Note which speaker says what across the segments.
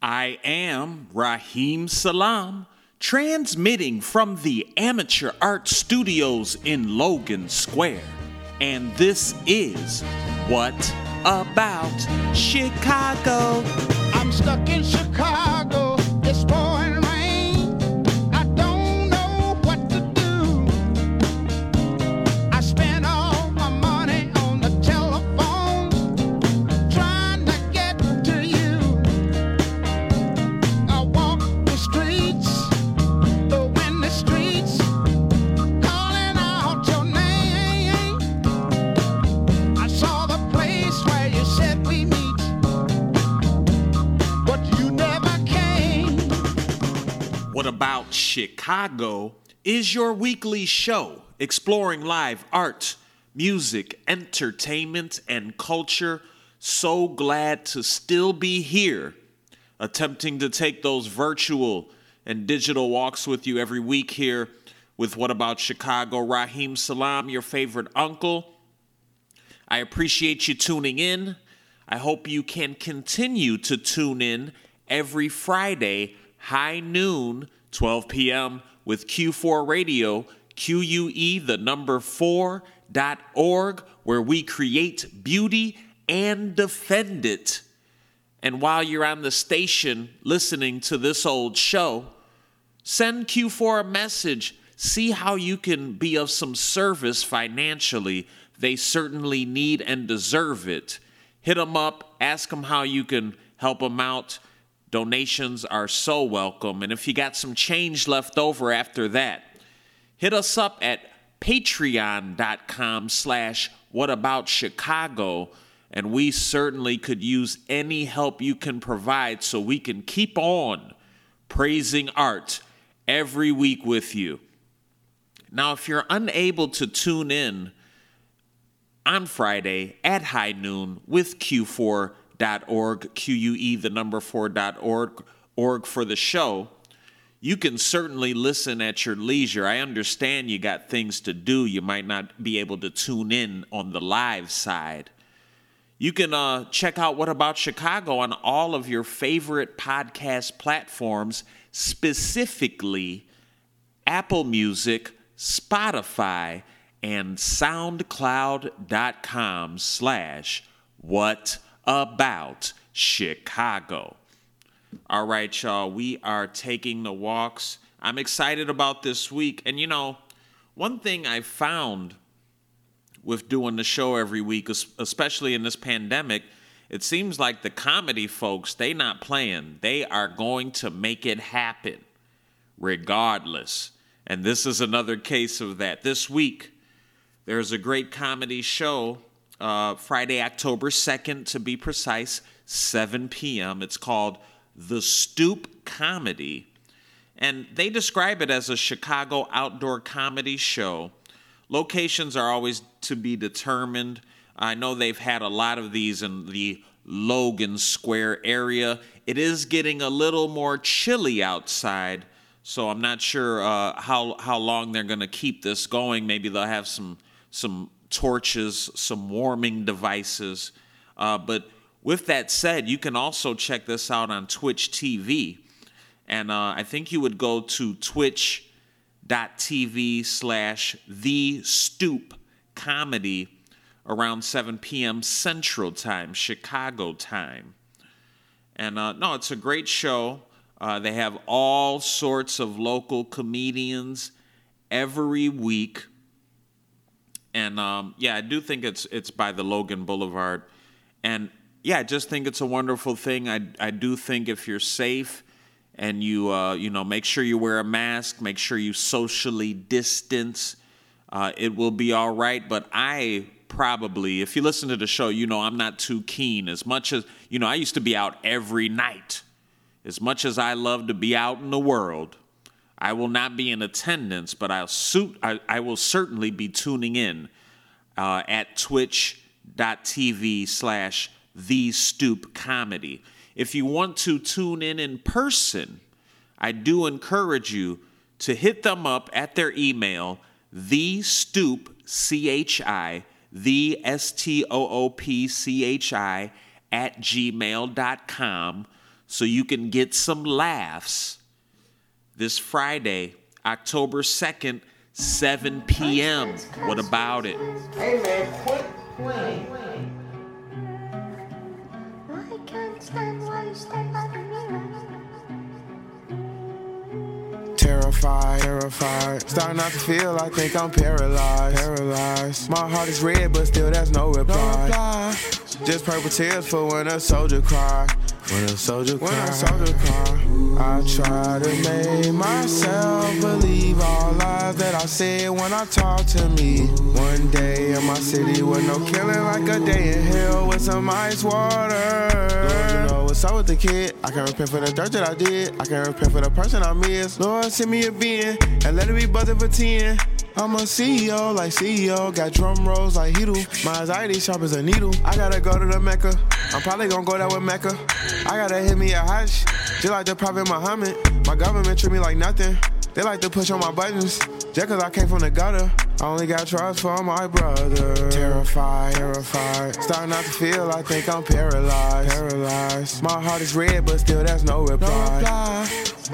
Speaker 1: I am Raheem Salam, transmitting from the Amateur Art Studios in Logan Square. And this is What About Chicago?
Speaker 2: I'm stuck in Chicago.
Speaker 1: Chicago is your weekly show exploring live art, music, entertainment, and culture. So glad to still be here, attempting to take those virtual and digital walks with you every week here with What About Chicago. Raheem Salam, your favorite uncle. I appreciate you tuning in. I hope you can continue to tune in every Friday, high noon, 12 p.m. with Q4 Radio, QUE, the number 4 dot org, where we create beauty and defend it. And while you're on the station listening to this old show, send Q4 a message. See how you can be of some service financially. They certainly need and deserve it. Hit them up, ask them how you can help them out. Donations are so welcome. And if you got some change left over after that, hit us up at patreon.com slash whataboutchicago and we certainly could use any help you can provide so we can keep on praising art every week with you. Now, if you're unable to tune in on Friday at high noon with Q4.org, q u e the number four 4.org, org for the show, you can certainly listen at your leisure. I understand you got things to do. You might not be able to tune in on the live side. You can uh, check out What About Chicago on all of your favorite podcast platforms, specifically Apple Music, Spotify, and SoundCloud.com slash What About Chicago. All right, y'all, we are taking the walks. I'm excited about this week. And you know, one thing I found with doing the show every week, especially in this pandemic, it seems like the comedy folks, they not playing. They are going to make it happen regardless. And this is another case of that. This week, there's a great comedy show, uh, Friday, October 2nd, to be precise, 7 p.m. It's called The Stoop Comedy. And they describe it as a Chicago outdoor comedy show. Locations are always to be determined. I know they've had a lot of these in the Logan Square area. It is getting a little more chilly outside, so I'm not sure uh, how how long they're going to keep this going. Maybe they'll have some some torches, some warming devices. Uh, but with that said, you can also check this out on Twitch TV, and uh, I think you would go to twitch.tv slash the stoop comedy around 7 p.m. Central Time, Chicago time. And uh, no, it's a great show. Uh, they have all sorts of local comedians every week. And um, yeah, I do think it's it's by the Logan Boulevard. And yeah, I just think it's a wonderful thing. I I do think if you're safe and you uh, you know make sure you wear a mask, make sure you socially distance, uh, it will be all right. But I probably, if you listen to the show, you know I'm not too keen. As much as you know, I used to be out every night. As much as I love to be out in the world, I will not be in attendance, but I'll suit. I, I will certainly be tuning in uh, at twitch.tv slash the stoop comedy. If you want to tune in in person, I do encourage you to hit them up at their email, the stoop, C H I, the S T O O P C H I, at gmail.com so you can get some laughs this Friday, October 2nd, 7 p.m. What about it?
Speaker 3: Hey man, quit playing.
Speaker 4: I can't stand why you stand by
Speaker 3: Terrified, terrified. Starting not to feel, I think I'm paralyzed. Paralyzed. My heart is red, but still there's no reply. No reply. Just purple tears for when a soldier cry. When a soldier cry. When a soldier cry. I try to make myself believe all lies that I said when I talk to me. One day in my city with no killing, like a day in hell with some ice water. What's up with the kid. I can't repent for the dirt that I did. I can't repent for the person I missed. Lord, send me a being and let it be buzzing for 10. I'm a CEO like CEO, got drum rolls like Heedle. My anxiety sharp as a needle. I gotta go to the Mecca. I'm probably gonna go there with Mecca. I gotta hit me a Hajj, just like the Prophet Muhammad. My government treat me like nothing. They like to push on my buttons, just cause I came from the gutter. I only got trust for my brother. Terrified, terrified. Starting not to feel, I think I'm paralyzed. Paralyzed. My heart is red, but still there's no reply.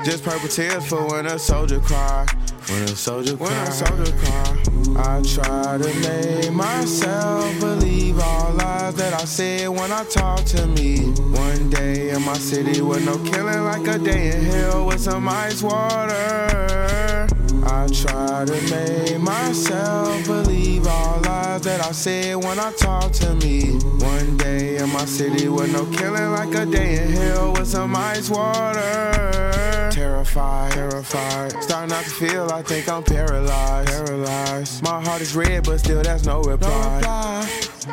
Speaker 3: Just purple tears for when a soldier cry. When a soldier cry. When a soldier cry. I try to make myself believe all lies that I said when I talk to me. One day in my city with no killing, like a day in hell with some ice water. I try to make myself believe all lies that I said when I talk to me. One day in my city with no killing, like a day in hell with some ice water. Terrified, terrified. Starting not to feel, I think I'm paralyzed. Paralyzed. My heart is red, but still there's no reply.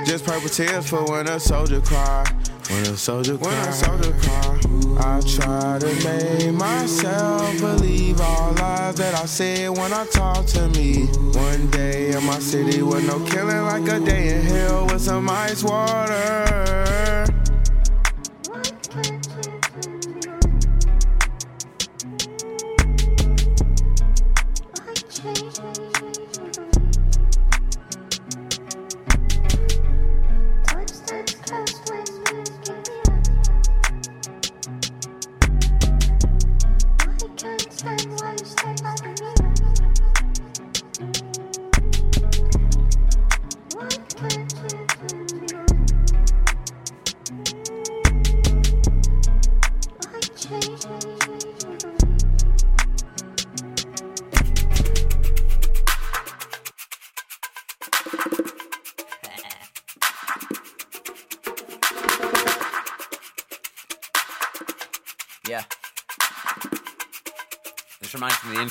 Speaker 3: Just purple tears for when a soldier cry. When a soldier cry. When a soldier cry. I try to make myself believe all lies that I said when I talk to me. One day in my city with no killing, like a day in hell with some ice water.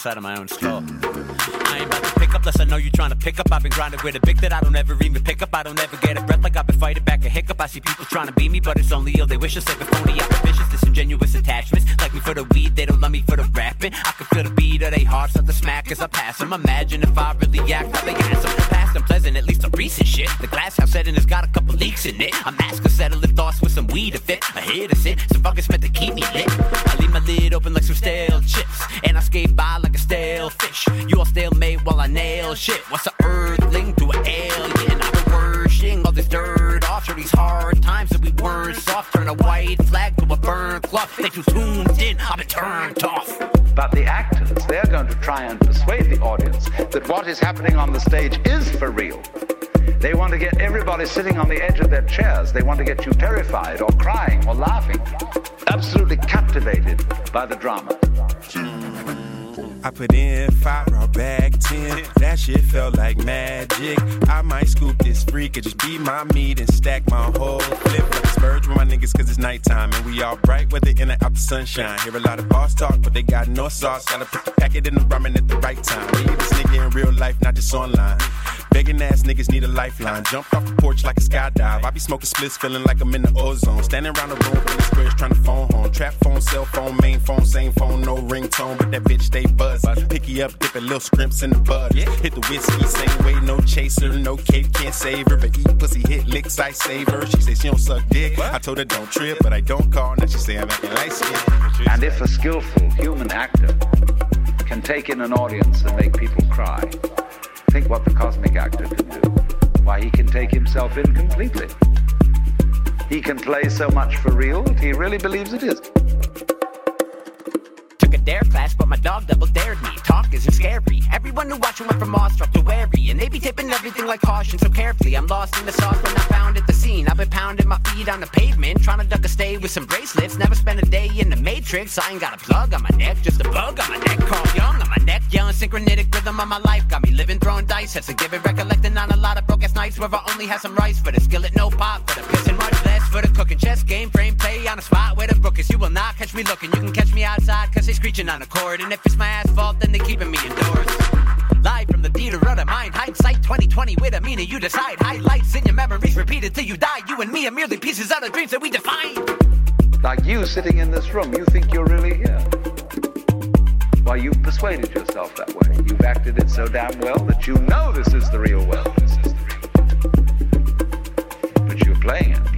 Speaker 5: Inside of my own skull. I ain't about to pick up unless I know you're trying to pick up. I've been grinding with a big that I don't ever even pick up. I don't ever get a breath like I've been fighting back a hiccup. I see people trying to beat me, but it's only ill. They wish us a phony, I'm vicious, disingenuous attachments. Like me for the weed, they don't love me for the rapping. I can feel the beat of their hearts at the smack as I pass them. Imagine if I really act how they them. Past unpleasant, at least the recent shit. The glass house setting has got a couple leaks in it. I'm asking settling thoughts with some weed to fit. I hear to sit, some fuckers shit. What's a earthling to an alien? I've been worshiping all this dirt off. Sure, these hard times that we weren't soft. Turn a white flag to a burnt cloth. They too tuned in, I've been turned off.
Speaker 6: But the actors, they're going to try and persuade the audience that what is happening on the stage is for real. They want to get everybody sitting on the edge of their chairs. They want to get you terrified or crying or laughing. Absolutely captivated by the drama.
Speaker 7: I put in five, back ten. That shit felt like magic. I might scoop this freak or just be my meat and stack my whole flip. Like spurge with my niggas cause it's nighttime and we all bright whether in or out the sunshine. Hear a lot of boss talk, but they got no sauce. Gotta put the packet in the ramen at the right time. Need this nigga in real life, not just online. Begging ass niggas need a lifeline. Jumped off the porch like a skydive. I be smoking splits, feeling like I'm in the ozone. Standing around the room in the squares trying to phone home. Trap phone, cell phone, main phone, same phone, no ringtone. But that bitch stay buzz. Picky up, dipping little scrimps in the bud. Hit the whiskey, same way, no chaser, no cape, can't save her. But eat pussy, hit licks, I save her. She say she don't suck dick. I told her don't trip, but I don't call. Now she say I'm acting light skin.
Speaker 6: And if a skillful human actor can take in an audience and make people cry, think what the cosmic actor can do. Why, he can take himself in completely. he can play so much for real that he really believes it is.
Speaker 5: Took a dare class, but my dog double dared me. Talk isn't scary. Everyone who watching went from awestruck to wary. And they be tipping everything like caution so carefully. I'm lost in the sauce when I found at the scene. I've been pounding my feet on the pavement, trying to duck a stay with some bracelets. Never spent a day in the matrix. I ain't got a plug on my neck, just a bug on my neck. Carl Jung on my neck, yelling synchronitic rhythm on my life. Got me living, throwing dice. That's a given, recollecting on a lot of broke ass nights where I only had some rice for the skillet, no pot for the pissing, much less for the cooking. Chess game, frame play on a spot where the brook is. You will not catch me looking. You can catch me outside, cause they screeching on the cord. And if it's my asphalt, then they keeping me indoors. Live from the theater of the hindsight 2020 with a meaning you decide. Highlights in your memories repeated till you die. You and me are merely pieces of the dreams that we define.
Speaker 6: Like you sitting in this room, you think you're really here. Why, you've persuaded yourself that way. You've acted it so damn well that you know this is the real world. But you're playing it,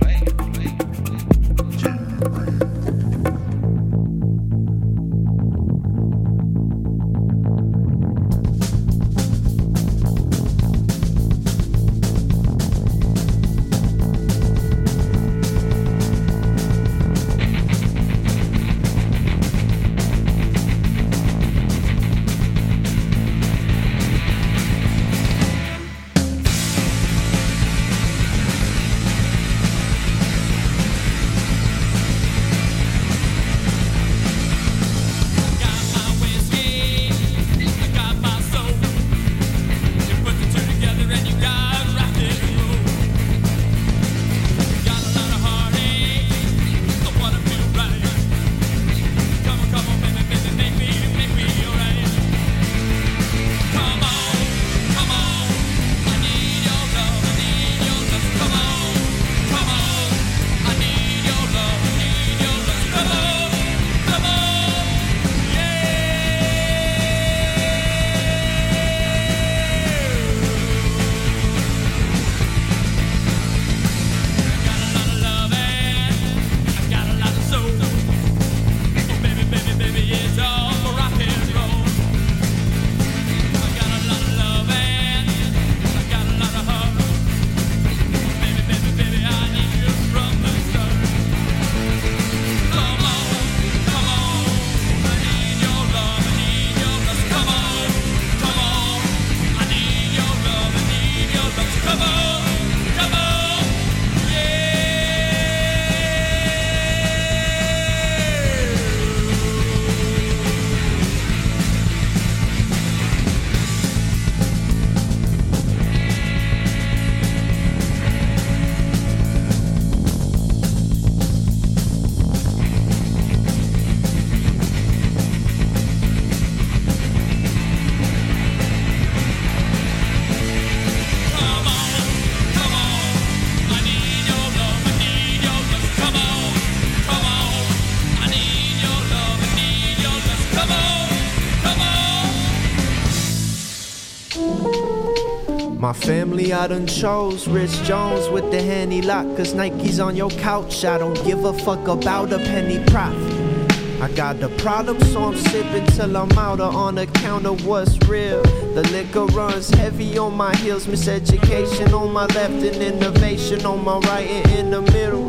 Speaker 8: My family, I done chose Rich Jones with the handy lock. Cause Nike's on your couch. I don't give a fuck about a penny profit. I got the problem, so I'm sipping till I'm out on account of what's real. The liquor runs heavy on my heels, miseducation on my left and innovation on my right and in the middle.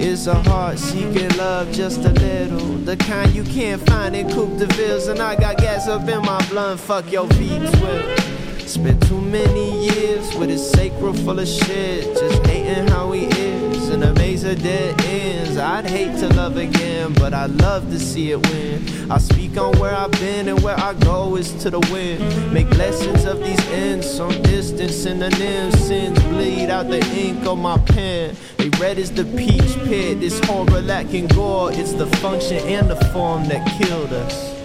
Speaker 8: It's a heart seeking love just a little. The kind you can't find in Coupe de Villes. And I got gas up in my blunt, fuck your V12. Spent too many years with a sacral full of shit. Just hating how he is. In a maze of dead ends. I'd hate to love again, but I love to see it win. I speak on where I've been and where I go is to the wind. Make lessons of these ends, some distance synonyms. Sins bleed out the ink on my pen. They red as the peach pit. This horror lacking gore. It's the function and the form that killed us.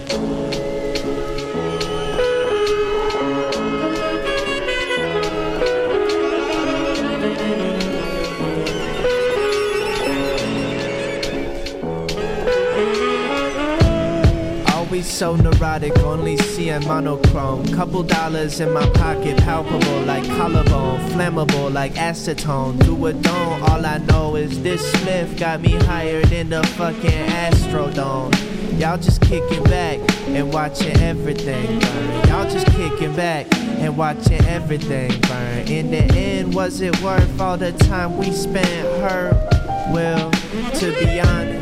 Speaker 8: Always so neurotic, only seeing monochrome. Couple dollars in my pocket, palpable like collarbone, flammable like acetone. Do a dome, all I know is this Smith got me higher than the fucking Astrodome. Y'all just kicking back and watching everything burn. Y'all just kicking back and watching everything burn. In the end, was it worth all the time we spent hurt? Well, to be honest,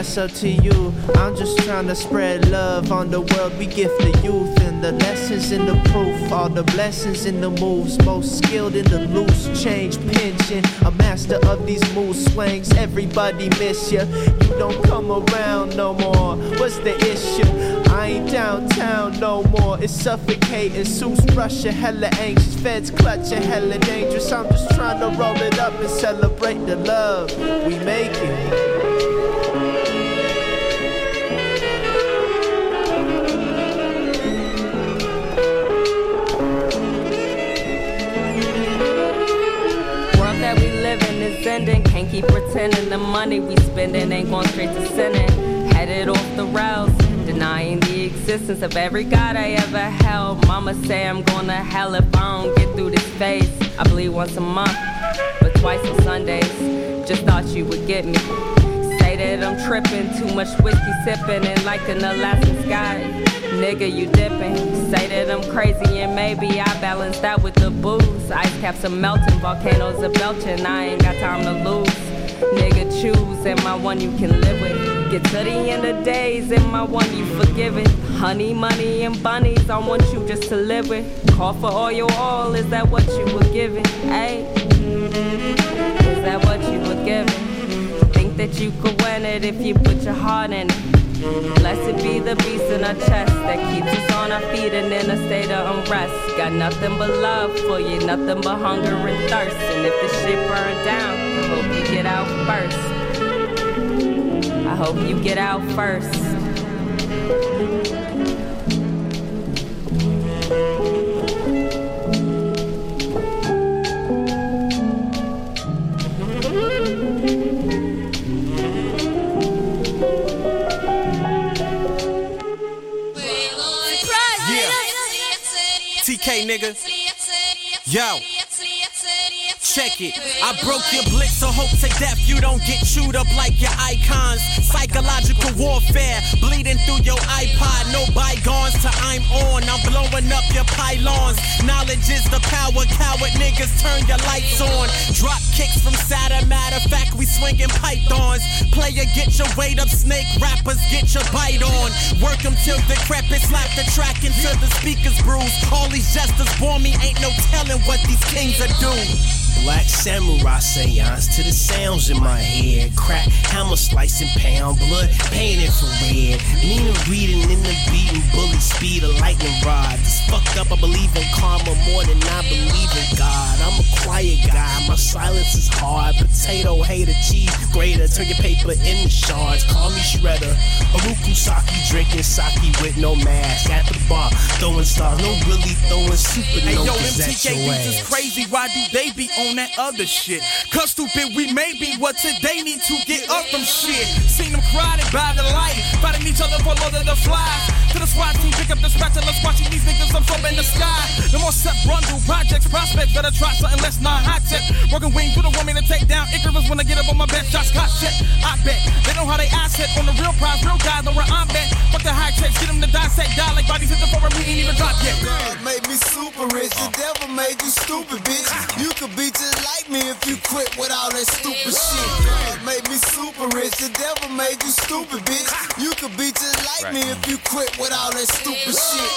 Speaker 8: that's up to you. I'm just trying to spread love on the world. We give the youth and the lessons in the proof. All the blessings in the moves. Most skilled in the loose change pinching. A master of these mood swings. Everybody miss ya. You don't come around no more. What's the issue? I ain't downtown no more. It's suffocating. Suits rushing, hella anxious. Feds clutching, hella dangerous. I'm just trying to roll it up and celebrate the love we making.
Speaker 9: In. Can't keep pretending the money we spending ain't going straight to sinning. Headed off the rails, denying the existence of every God I ever held. Mama say I'm going to hell if I don't get through this phase. I bleed once a month, but twice on Sundays. Just thought you would get me. That I'm tripping, too much whiskey sipping, and like an Alaskan sky. Nigga, you dipping. Say that I'm crazy, and maybe I balance that with the booze. Ice caps are melting, volcanoes are belching. I ain't got time to lose. Nigga, choose, am I one you can live with? Get to the end of days, am I one you forgive it? Honey, money, and bunnies, I want you just to live with. Call for all your all, is that what you were giving? Hey, is that what you were giving? That you could win it if you put your heart in it. Blessed be the beast in our chest that keeps us on our feet and in a state of unrest. Got nothing but love for you, nothing but hunger and thirst. And if this shit burn down, I hope you get out first. I hope you get out first.
Speaker 7: Nigga. Yo. It. I broke your blitz, so hope to death you don't get chewed up like your icons. Psychological warfare, bleeding through your iPod. No bygones till I'm on. I'm blowing up your pylons. Knowledge is the power, coward niggas turn your lights on. Drop kicks from Saturn, matter of fact, we swinging pythons. Player, get your weight up, snake rappers, get your bite on. Work them till decrepit, slap the track until the speakers bruise. All these jesters bore me, ain't no telling what these kings are doing.
Speaker 10: Black samurai seance to the sounds in my head. Crack hammer slicing pound blood painted for red. Nina reading in the beating bully speed of lightning rod. This fucked up, I believe in karma more than I believe in God. I'm a quiet guy, my silence is hard. Potato hater, cheese grater, turn your paper into shards. Call me shredder. Oroku Saki drinking sake with no mask at the bar. Throwing stars, no really throwing super
Speaker 11: Hey yo, them
Speaker 10: at
Speaker 11: TK
Speaker 10: your
Speaker 11: beats is crazy. Why do they be on that other shit? Cause stupid we may be what today need to get up from shit. Seen them crowded by the light, fighting each other for Lord of the Flies. To the SWAT team, pick up the spatula, squashing these niggas up in the sky. No more set rundle projects, prospects, better try something less non high tech. Working wing to the woman to take down Icarus when I get up on my best shots got check. I bet they know how they asset on the real prize, real guys know where I'm at. Fuck the high checks, get them to dissect, die like bodies hit the floor and we ain't even drop yet.
Speaker 12: God made me super rich. The devil made you stupid, bitch. You could be just like me if you quit with all that stupid shit. God made me super rich. The devil made you stupid, bitch. You could be just like me if you quit with all that stupid shit.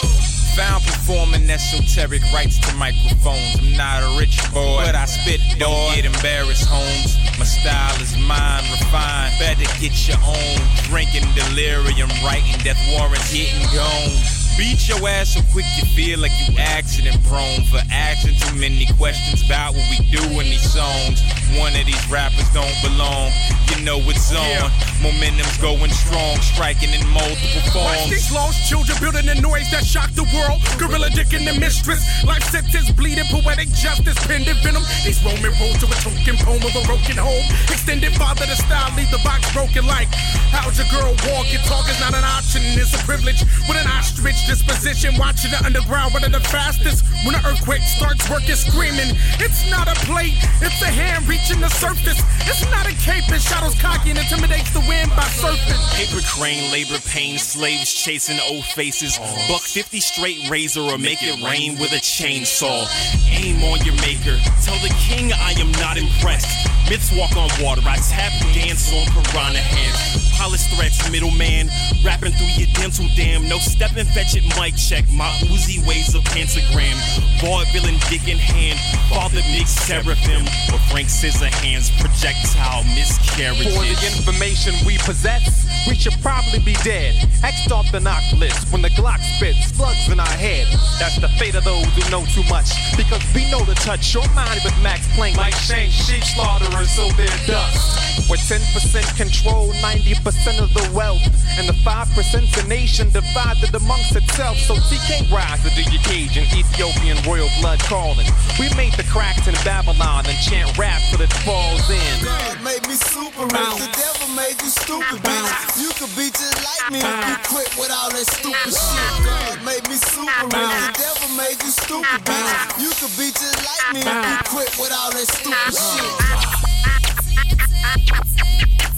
Speaker 13: Found performing esoteric rights to microphones. I'm not a rich boy, but I spit don't get embarrassed, homes. My style is mine, refined. Better get your own. Drinking delirium, writing death warrants, hitting gone. Beat your ass so quick you feel like you accident prone for asking too many questions about what we do in these songs. One of these rappers don't belong, you know it's on. Momentum's going strong, striking in multiple forms.
Speaker 11: these lost children building a noise that shocked the world. Gorilla dick in the mistress. Life sentence bleeding, poetic justice, pendant venom. These Roman road to a token poem of a broken home. Extended father to style, leave the box broken like. How's your girl walk? Your talk is not an option, it's a privilege. With an ostrich disposition, watching the underground one of the fastest. When an earthquake starts working, screaming. It's not a plate, it's a hand reaching the surface. It's not a cape, it shadows cocky and intimidates the wind by surfing.
Speaker 13: Paper crane, labor pain, slaves chasing old faces. Buck 50 straight razor or make it rain with a chainsaw. Aim on your maker. Tell the king I am not impressed.
Speaker 10: Myths walk on water. I tap dance on piranha hands. Polish threats, middleman. Rapping through your dental dam. No step and fetch it, mic check. My Uzi weighs a pentagram. Boy, villain, dick in hand. Father mixed seraphim. With Frank Scissor hands. Projectile miscarriages.
Speaker 14: For the information we possess, we should probably be dead. X'd off the knock list when the Glock spits slugs in our head. That's the fate of those who know too much. Because we know to touch your mind with Max Planck. Like Shank, sheep slaughterers, so they're dust. With 10% control, 90% of the wealth. And the 5% the nation divided amongst itself. So TK rise to the occasion, Ethiopian royal blood calling. We made the cracks in Babylon and chant rap till it falls in.
Speaker 12: God made me super rich. The devil made you stupid, bitch. You could be just like me if you quit with all that stupid shit. God made me super rich. The devil made you stupid, bitch. You could be just like me if you quit with all that stupid shit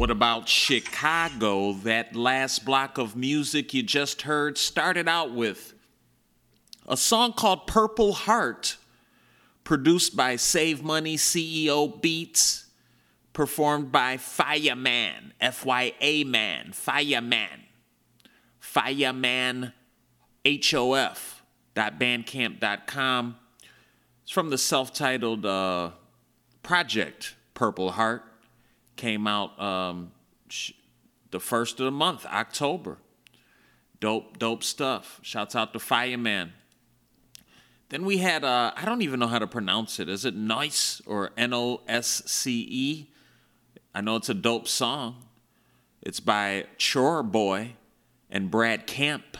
Speaker 1: What about Chicago? That last block of music you just heard started out with a song called Purple Heart, produced by Save Money CEO Beats, performed by Fireman, F Y A Man, Fireman, Fireman, H O F, dot bandcamp.com. It's from the self titled uh, project, Purple Heart came out um, sh- the first of the month, October. Dope, dope stuff. Shouts out to Fireman. Then we had, uh, I don't even know how to pronounce it. Is it Nice or N O S C E? I know it's a dope song. It's by Chore Boy and Brad Camp,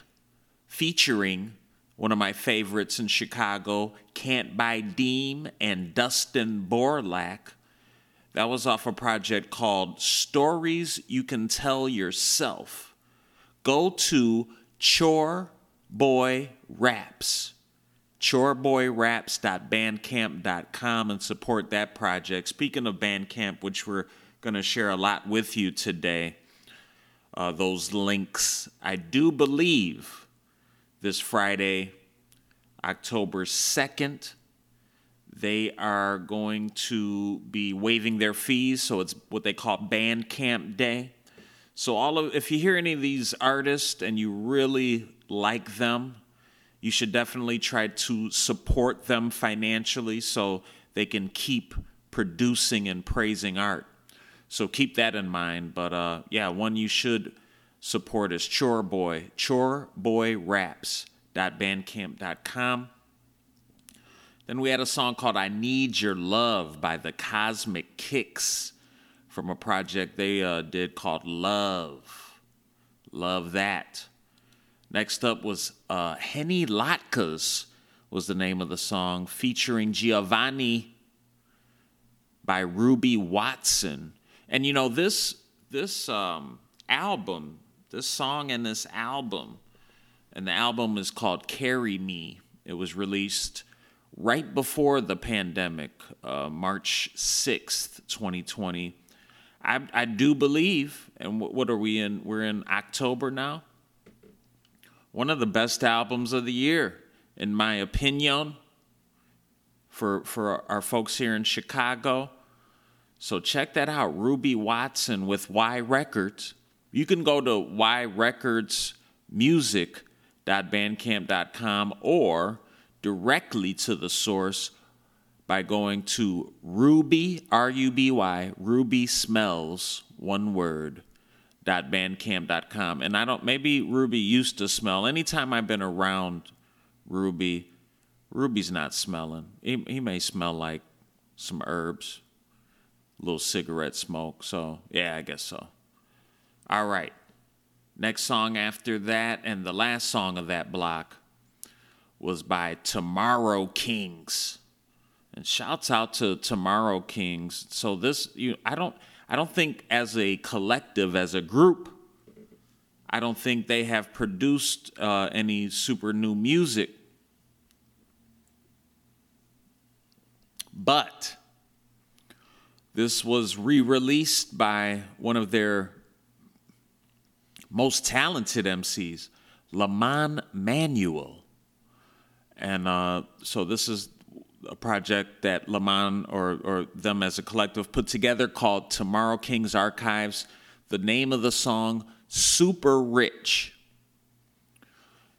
Speaker 1: featuring one of my favorites in Chicago, Can't Buy Deem and Dustin Borlak. That was off a project called Stories You Can Tell Yourself. Go to Chore Boy Raps, choreboyraps.bandcamp.com and support that project. Speaking of Bandcamp, which we're going to share a lot with you today, uh, those links, I do believe this Friday, October 2nd, they are going to be waiving their fees, so it's what they call Bandcamp Day. So all of if you hear any of these artists and you really like them, you should definitely try to support them financially so they can keep producing and praising art. So keep that in mind. But uh, yeah, one you should support is Chore Boy, choreboyraps.bandcamp.com. Then we had a song called I Need Your Love by the Cosmic Kicks from a project they uh, did called Love. Love that. Next up was uh, Henny Latkes was the name of the song, featuring Giovanni by Ruby Watson. And you know this this um, album, this song and this album, and the album is called "Carry Me." It was released right before the pandemic, uh, March sixth, twenty twenty. I I do believe, and what, what are we in? We're in October now. One of the best albums of the year, in my opinion, for for our folks here in Chicago. So check that out, Ruby Watson with Y Records. You can go to y records yrecordsmusic.bandcamp.com or directly to the source by going to Ruby, R U B Y, Ruby Smells, one word, dot bandcamp.com. And I don't, maybe Ruby used to smell. Anytime I've been around Ruby, Ruby's not smelling. He, he may smell like some herbs, a little cigarette smoke. So, yeah, I guess so. All right. Next song after that, and the last song of that block was by Tomorrow Kings. And shouts out to Tomorrow Kings. So this you I don't I don't think as a collective, as a group, I don't think they have produced uh, any super new music. But this was re released by one of their most talented MCs, Lamon Manuel. And uh, so this is a project that Lamon or, or them as a collective put together called Tomorrow King's Archives. The name of the song, Super Rich.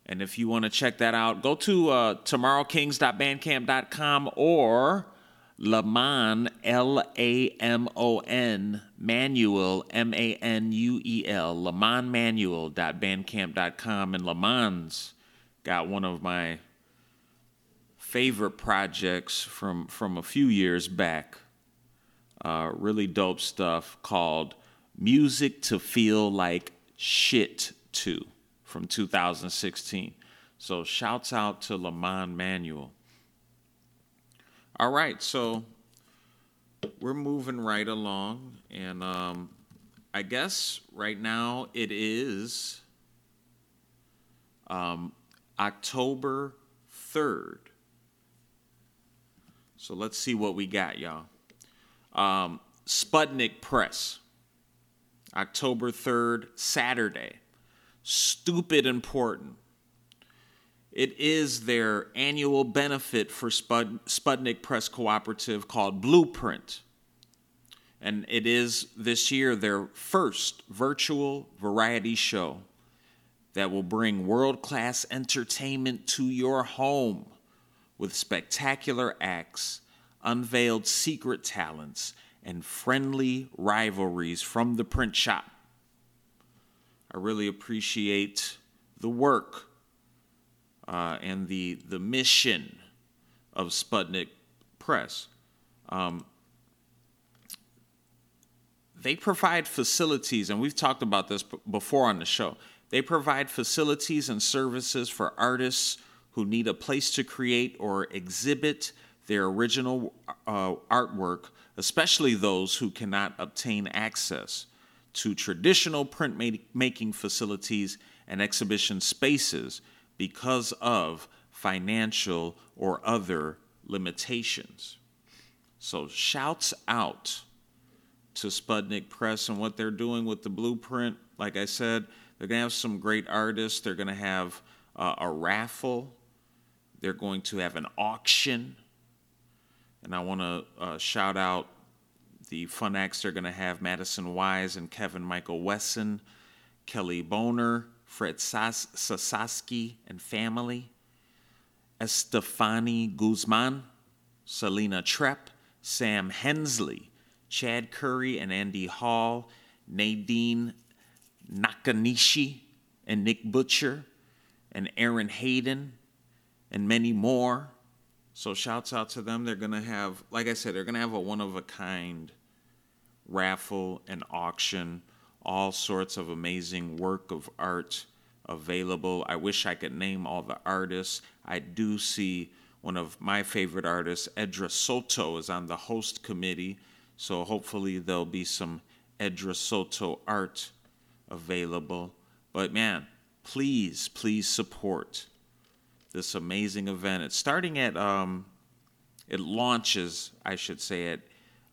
Speaker 1: And if you want to check that out, go to uh, tomorrowkings.bandcamp.com or Lamon, L A M O N, Manuel, M A N U E L, lamonmanuel.bandcamp.com. And Lamon's got one of my favorite projects from, from a few years back. Uh, really dope stuff called Music to Feel Like Shit To from 2016. So shouts out to Lamon Manuel. All right, so we're moving right along, and um, I guess right now it is um, October 3rd. So let's see what we got, y'all. Um, Spudnik Press, October 3rd, Saturday. Stupid important. It is their annual benefit for Spud- Spudnik Press Cooperative called Blueprint. And it is this year their first virtual variety show that will bring world class entertainment to your home with spectacular acts, unveiled secret talents, and friendly rivalries from the print shop. I really appreciate the work uh, and the the mission of Spudnik Press. Um, they provide facilities, and we've talked about this before on the show. They provide facilities and services for artists who need a place to create or exhibit their original uh, artwork, especially those who cannot obtain access to traditional printmaking facilities and exhibition spaces because of financial or other limitations. So, shouts out to Spudnik Press and what they're doing with the blueprint. Like I said, they're going to have some great artists. They're going to have uh, a raffle. They're going to have an auction. And I want to uh, shout out the fun acts they're going to have Madison Wise and Kevin Michael Wesson, Kelly Boner, Fred Sas- Sasaski and family, Estefani Guzman, Selina Trepp, Sam Hensley, Chad Curry and Andy Hall, Nadine Nakanishi and Nick Butcher, and Aaron Hayden, and many more. So shouts out to them. They're gonna have, like I said, they're gonna have a one of a kind raffle and auction, all sorts of amazing work of art available. I wish I could name all the artists. I do see one of my favorite artists, Edra Soto, is on the host committee. So hopefully there'll be some Edra Soto art available. But man, please, please support this amazing event. It's starting at um, it launches, I should say, it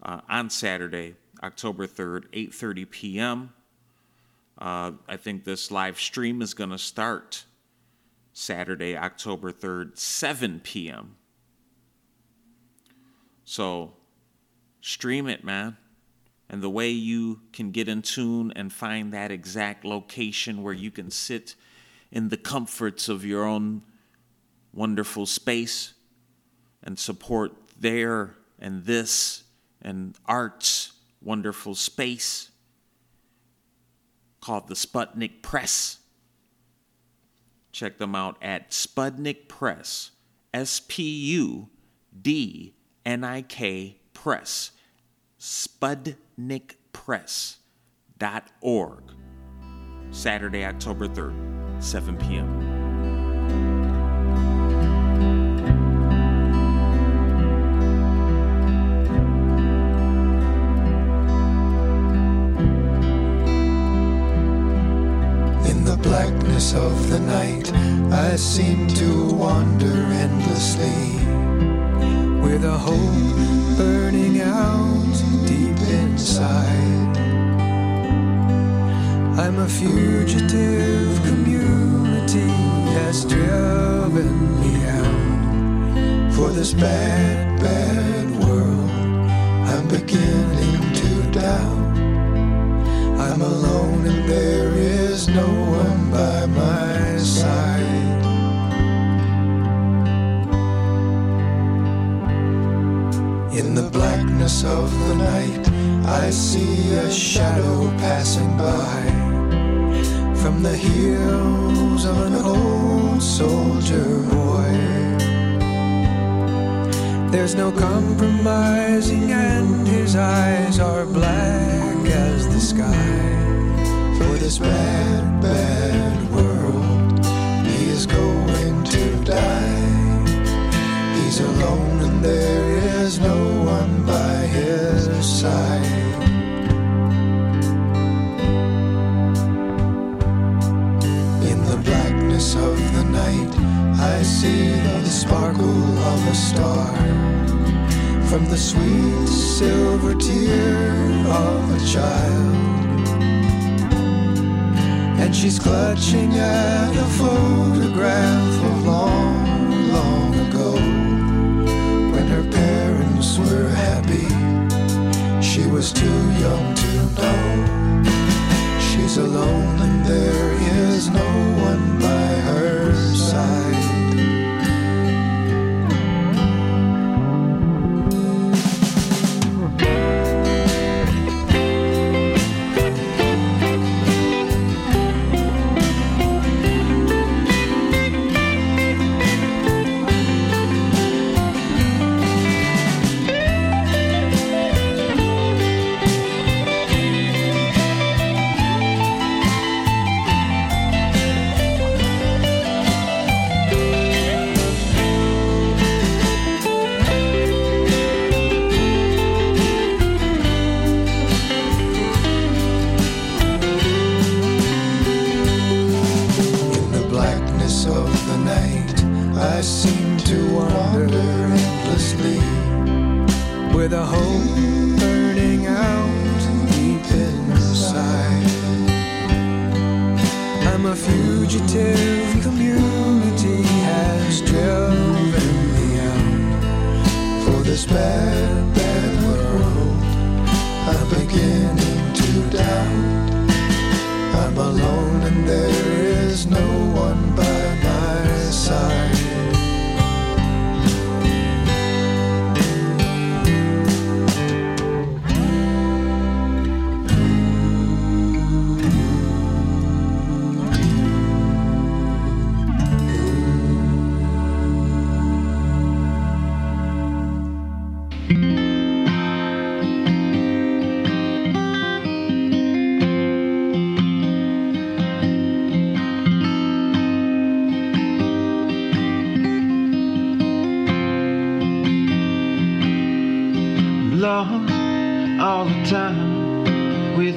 Speaker 1: uh, on Saturday, October third, eight thirty p.m. Uh, I think this live stream is going to start Saturday, October 3rd, 7 p.m. So stream it, man. And the way you can get in tune and find that exact location where you can sit in the comforts of your own wonderful space and support there and this and art's wonderful space called the Spudnik Press. Check them out at Spudnik Press, S P U D N I K Press, spudnikpress.org. Saturday, October 3rd, 7 p.m.
Speaker 15: the night, I seem to wander endlessly with a hope burning out deep inside. I'm a fugitive, community has driven me out for this bad, bad world. I'm beginning to doubt. I'm alone and there is no one by my side. In the blackness of the night, I see a shadow passing by from the heels of an old soldier boy. There's no compromising, and his eyes are black as the sky. For this bad, bad world, he is going to die. He's alone, and there is no one by his side. In the blackness of the night, I see the sparkle of a star from the sweet silver tear of a child. And she's clutching at a photograph of long, long ago when her parents were happy. She was too young to know. She's alone and there is no one by her side.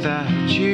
Speaker 16: Without you.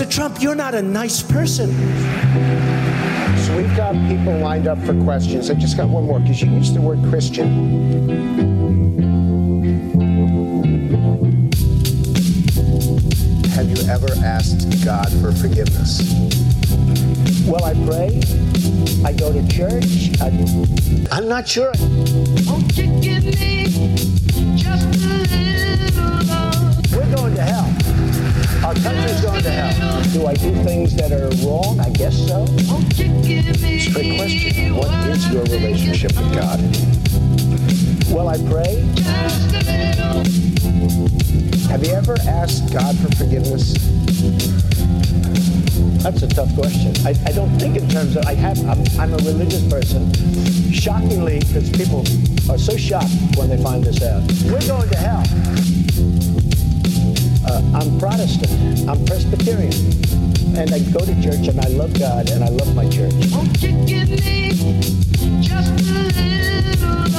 Speaker 17: Mr. Trump, you're not a nice person.
Speaker 18: So we've got people lined up for questions. I just got one more because you used the word Christian. Have you ever asked God for forgiveness? Well, I pray. I go to church. I, I'm not sure. We're going to hell. Our country's going to hell. Do I do things that are wrong? I guess so. Great question. What is your relationship with God? Well, I pray. Have you ever asked God for forgiveness? That's a tough question. I, I don't think in terms of I have. I'm, I'm a religious person. Shockingly, because people are so shocked when they find this out. We're going to hell. I'm Protestant. I'm Presbyterian. And I go to church and I love God and I love my church.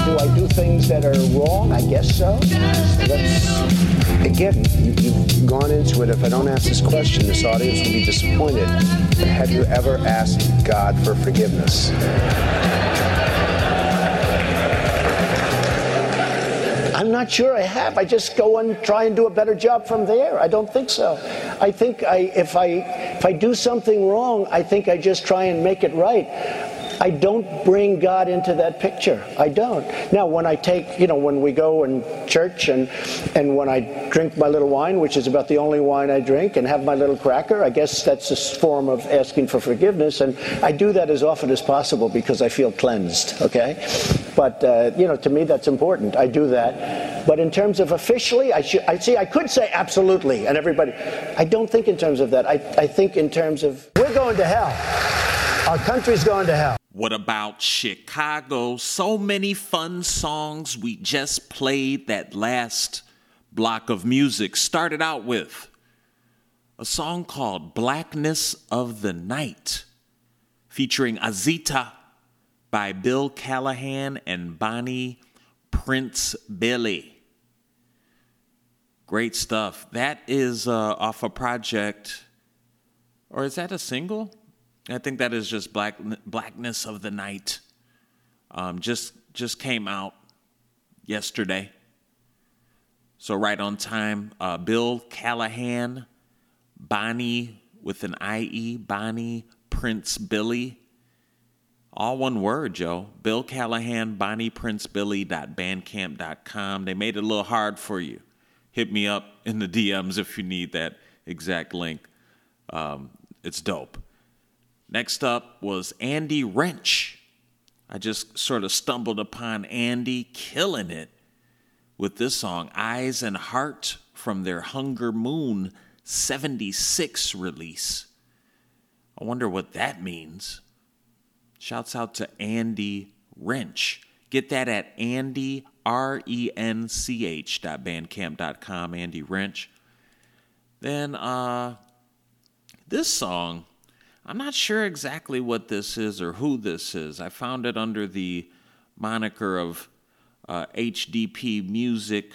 Speaker 18: Do I do things that are wrong? I guess so. That's, again, you, you've gone into it. If I don't ask this question, this audience will be disappointed. Have you ever asked God for forgiveness? I'm not sure I have. I just go and try and do a better job from there. I don't think so. I think I, if I if I do something wrong, I think I just try and make it right. I don't bring God into that picture. I don't. Now, when I take, you know, when we go in church and and when I drink my little wine, which is about the only wine I drink, and have my little cracker, I guess that's a form of asking for forgiveness, and I do that as often as possible because I feel cleansed. Okay, but uh, you know, to me that's important. I do that. But in terms of officially, I should. I see. I could say absolutely, and everybody. I don't think in terms of that. I I think in terms of we're going to hell. Our country's going to hell.
Speaker 1: What about Chicago? So many fun songs we just played that last block of music. Started out with a song called Blackness of the Night, featuring Azita by Bill Callahan and Bonnie Prince Billy. Great stuff. That is uh, off a project, or is that a single? I think that is just black blackness of the night. Um, just just came out yesterday, so right on time. Uh, Bill Callahan, Bonnie with an I E, Bonnie Prince Billy, all one word, Joe. Bill Callahan, Bonnie Prince Billy bandcamp.com. They made it a little hard for you. Hit me up in the DMs if you need that exact link. Um, it's dope. Next up was Andy Rench. I just sort of stumbled upon Andy killing it with this song, Eyes and Heart, from their Hunger Moon 76 release. I wonder what that means. Shouts out to Andy Rench. Get that at Andy, R E N C H dot bandcamp.com, Andy Rench. Then uh, this song I'm not sure exactly what this is or who this is. I found it under the moniker of uh, HDP Music.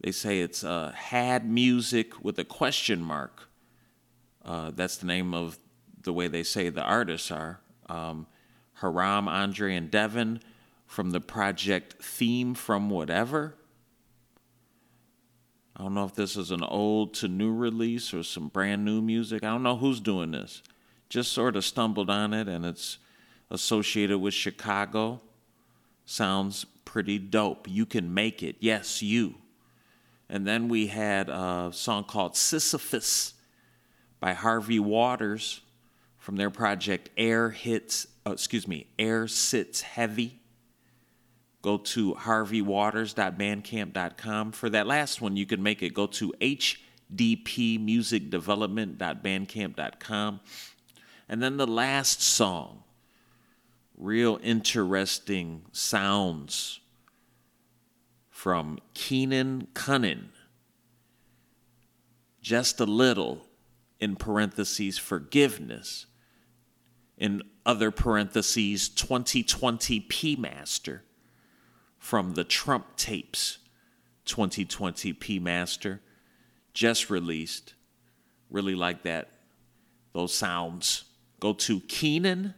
Speaker 1: They say it's uh, Had Music with a question mark. Uh, that's the name of the way they say the artists are. Um, Haram, Andre, and Devin from the project Theme from Whatever. I don't know if this is an old to new release or some brand new music. I don't know who's doing this. Just sort of stumbled on it and it's associated with Chicago. Sounds pretty dope. You can make it. Yes, you. And then we had a song called Sisyphus by Harvey Waters from their project Air Hits, uh, excuse me, Air Sits Heavy. Go to harveywaters.bandcamp.com. For that last one, you can make it. Go to hdpmusicdevelopment.bandcamp.com. And then the last song, real interesting sounds from Keenan Cunnin. Just a little, in parentheses, forgiveness, in other parentheses, 2020 P Master from the Trump Tapes 2020 P Master, just released. Really like that, those sounds. Go to Keenan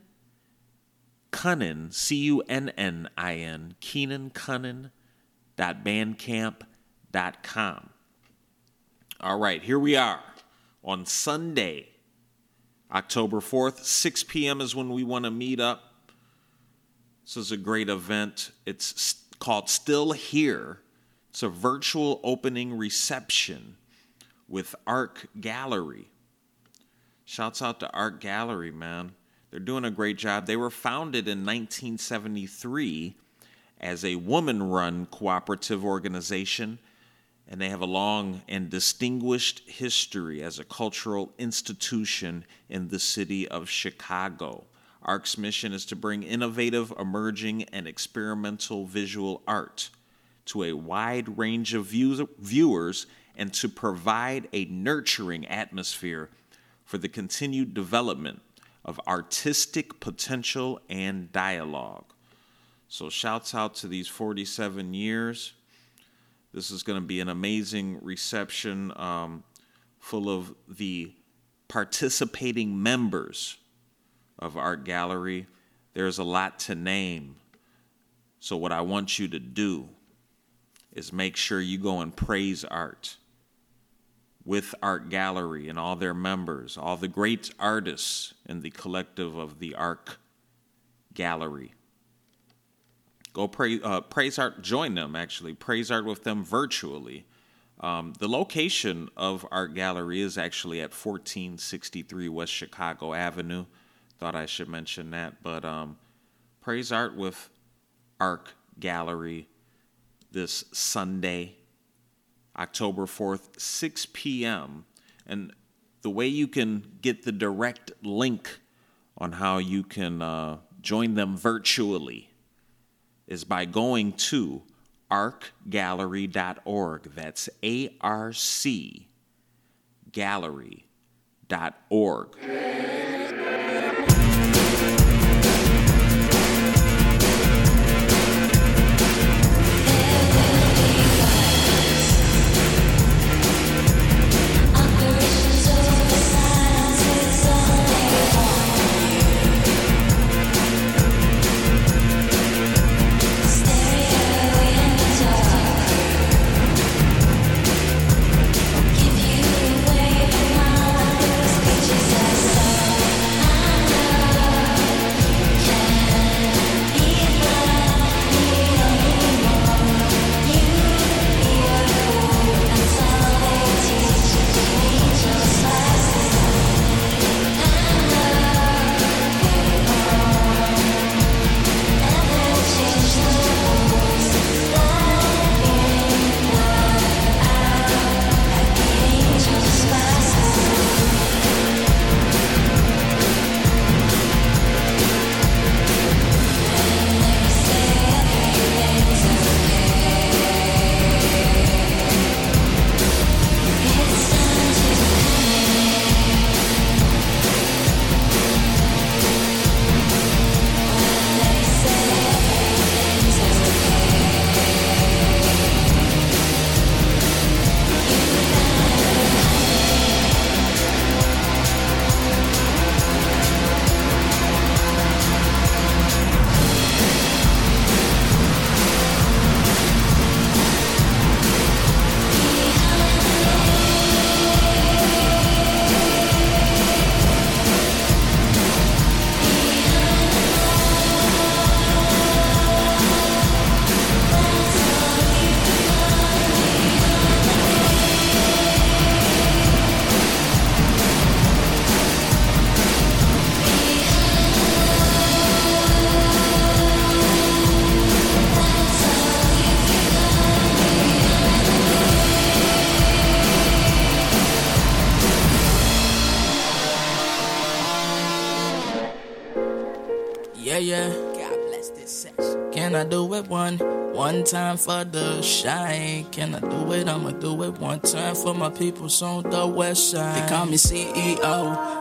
Speaker 1: Cunnin, C U N N I N, Keenan Cunnin dot bandcamp dot com. All right, here we are on Sunday, October 4th, 6 p.m. is when we want to meet up. This is a great event. It's called Still Here. It's a virtual opening reception with Arc Gallery. Shouts out to Arc Gallery, man. They're doing a great job. They were founded in 1973 as a woman run cooperative organization, and they have a long and distinguished history as a cultural institution in the city of Chicago. ARC's mission is to bring innovative, emerging, and experimental visual art to a wide range of views, viewers and to provide a nurturing atmosphere for the continued development of artistic potential and dialogue. So, shouts out to these 47 years. This is going to be an amazing reception um, full of the participating members of Arc Gallery. There's a lot to name. So, what I want you to do is make sure you go and praise art with Arc Gallery and all their members, all the great artists in the collective of the Arc Gallery. Go pray, uh, praise art, join them actually, praise art with them virtually. Um, the location of Arc Gallery is actually at 1463 West Chicago Avenue. Thought I should mention that, but um, praise art with Arc Gallery this Sunday, October 4th, 6 p.m. And the way you can get the direct link on how you can uh, join them virtually is by going to arcgallery.org. That's A R C gallery.org.
Speaker 19: One time for the shine. Can I do it? I'ma do it one time for my peoples on the west side. They call me CEO,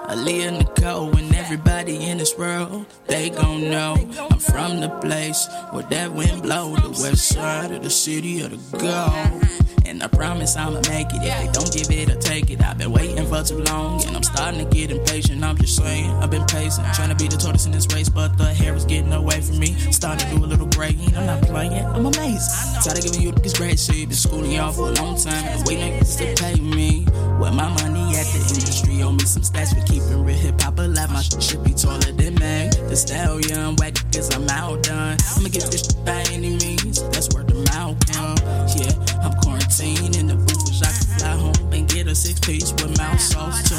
Speaker 19: Aaliyah Nicole, and everybody in this world, they gon' know I'm from the place where that wind blow, the west side of the city of the gold. I promise I'ma make it. If they don't give it or take it, I've been waiting for too long. And I'm starting to get impatient. I'm just saying, I've been pacing. Trying to be the tortoise in this race, but the hare is getting away from me. Starting to do a little gray. I'm not playing, I'm amazed. Tired of giving you this great shit. Been schooling y'all for a long time. And waiting niggas to pay me. Where my money at the industry owe me some stats for keeping real hip hop alive. My shit should be taller than Meg. The stallion, whack cause I'm outdone. I'ma get this by any means. That's where piece with mouth sauce too.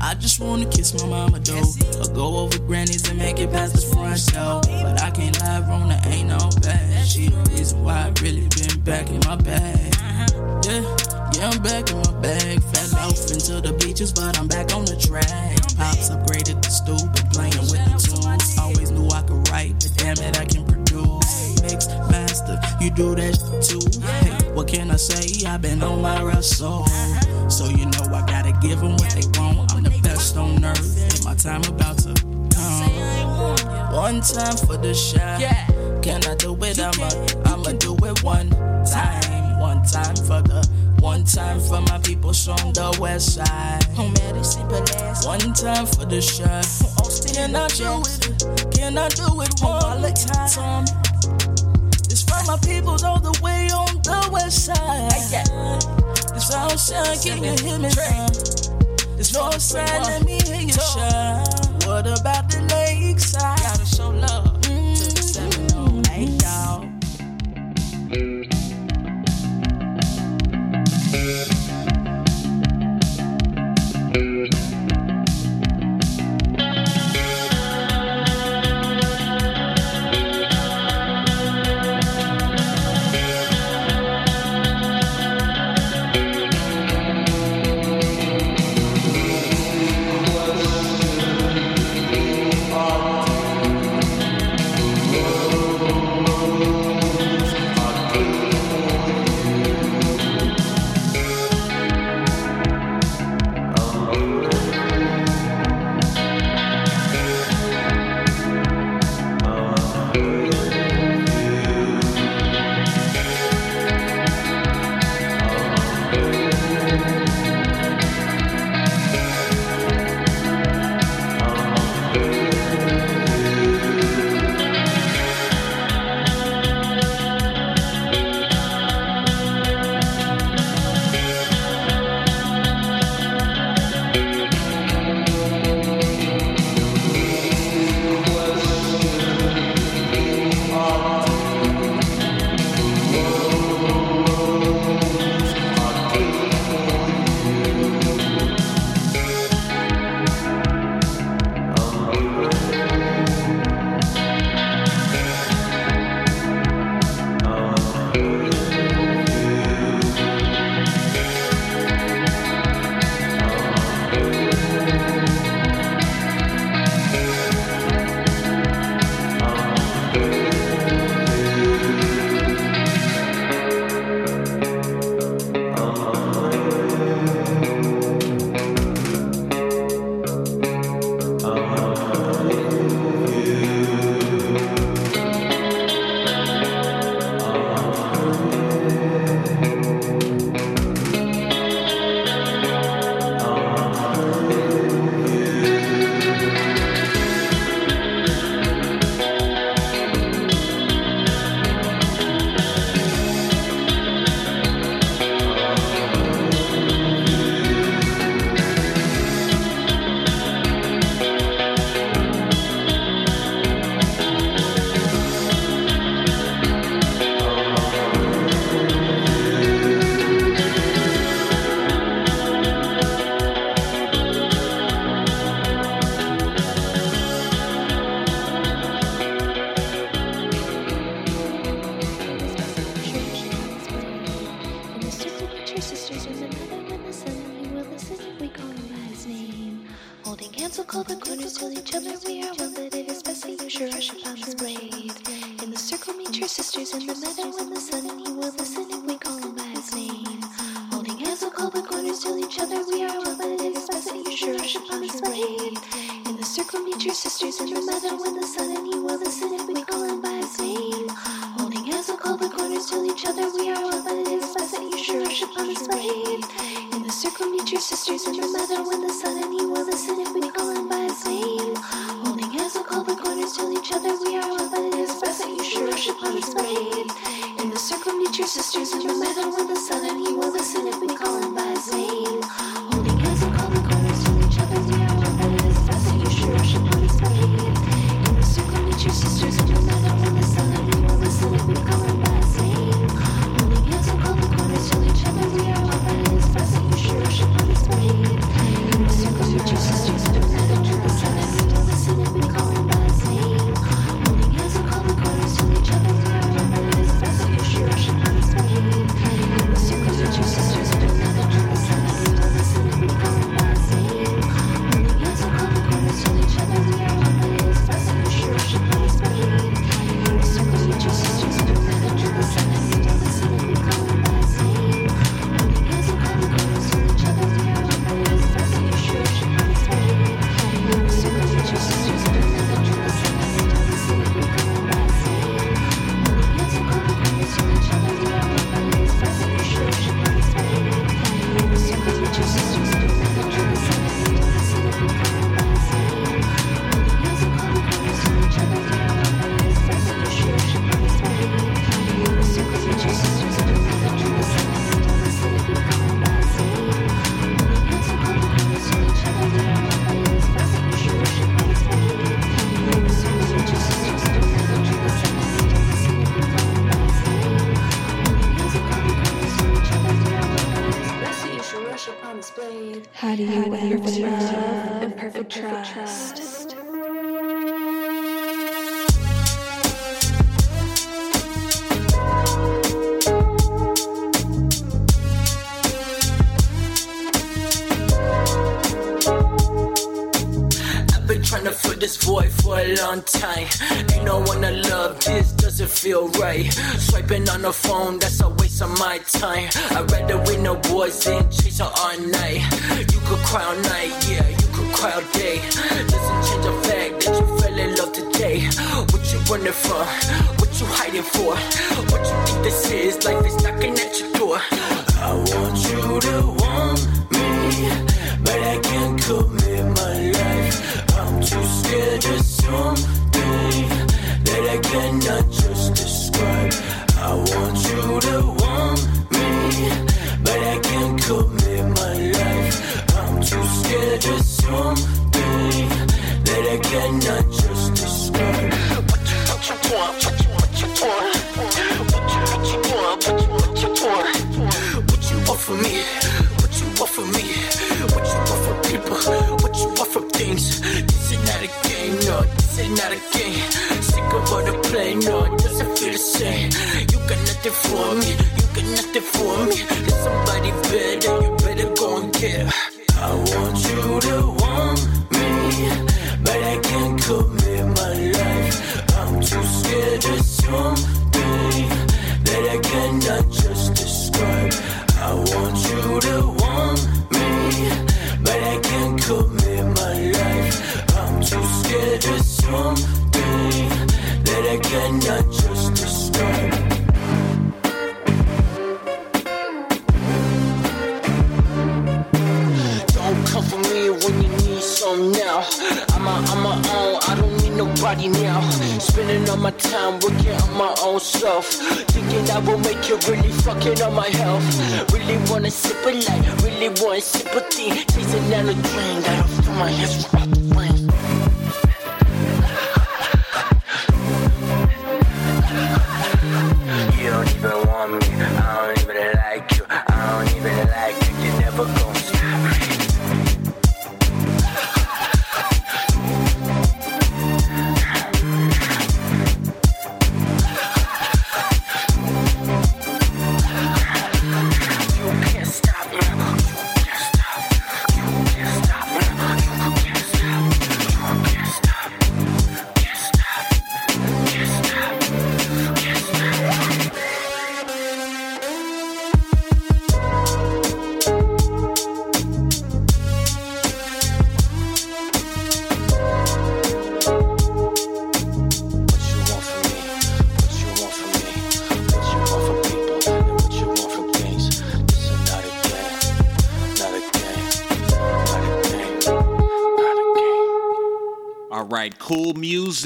Speaker 19: I just wanna kiss my mama though. Or go over grannies and make it past the front door. But I can't lie, Rona ain't no bad shit. Reason why I really been back in my bag. Yeah, yeah, I'm back in my bag. Fell off into the beaches, but I'm back on the track. Pops upgraded the been playing with the tunes. Always knew I could write, but damn it, I can produce. Mix master, you do that too. Hey, what can I say? I've been on my wrestle. So you know I gotta give them what they want. I'm the best on earth, and my time about to come. One time for the shot. Can I do it? I'ma, I'ma do it one time. One time for the, one time for my people from the west side. One time for the shot. Can I do it? Can I do it one time? My peoples all the way on the west side. This outside, can you hear me? This north side, let me hear you shine. What about the lakeside? Gotta show love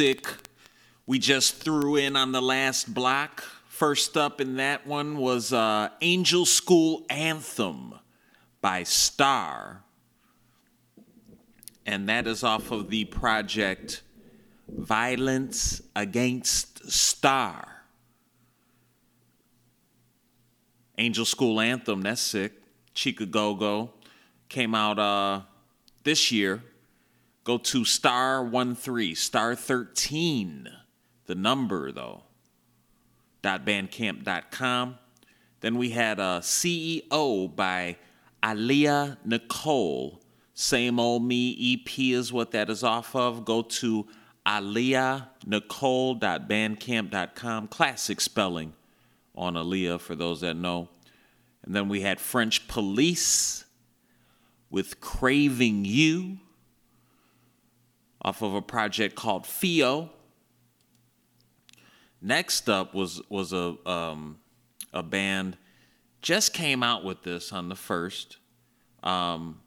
Speaker 1: music. We just threw in on the last block. First up in that one was uh, Angel School Anthem by Star. And that is off of the project Violence Against Star. Angel School Anthem, that's sick. Chica Go Go came out uh, this year. Go to star one three, star 13, the number though, dot bandcamp.com. Then we had a CEO by Aliyah Nicole. Same Old Me EP is what that is off of. Go to aliyahnicole.bandcamp.com. Classic spelling on Aliyah for those that know. And then we had French Police with Craving You off of a project called Fio. Next up was was a um, a band just came out with this on the first. Um,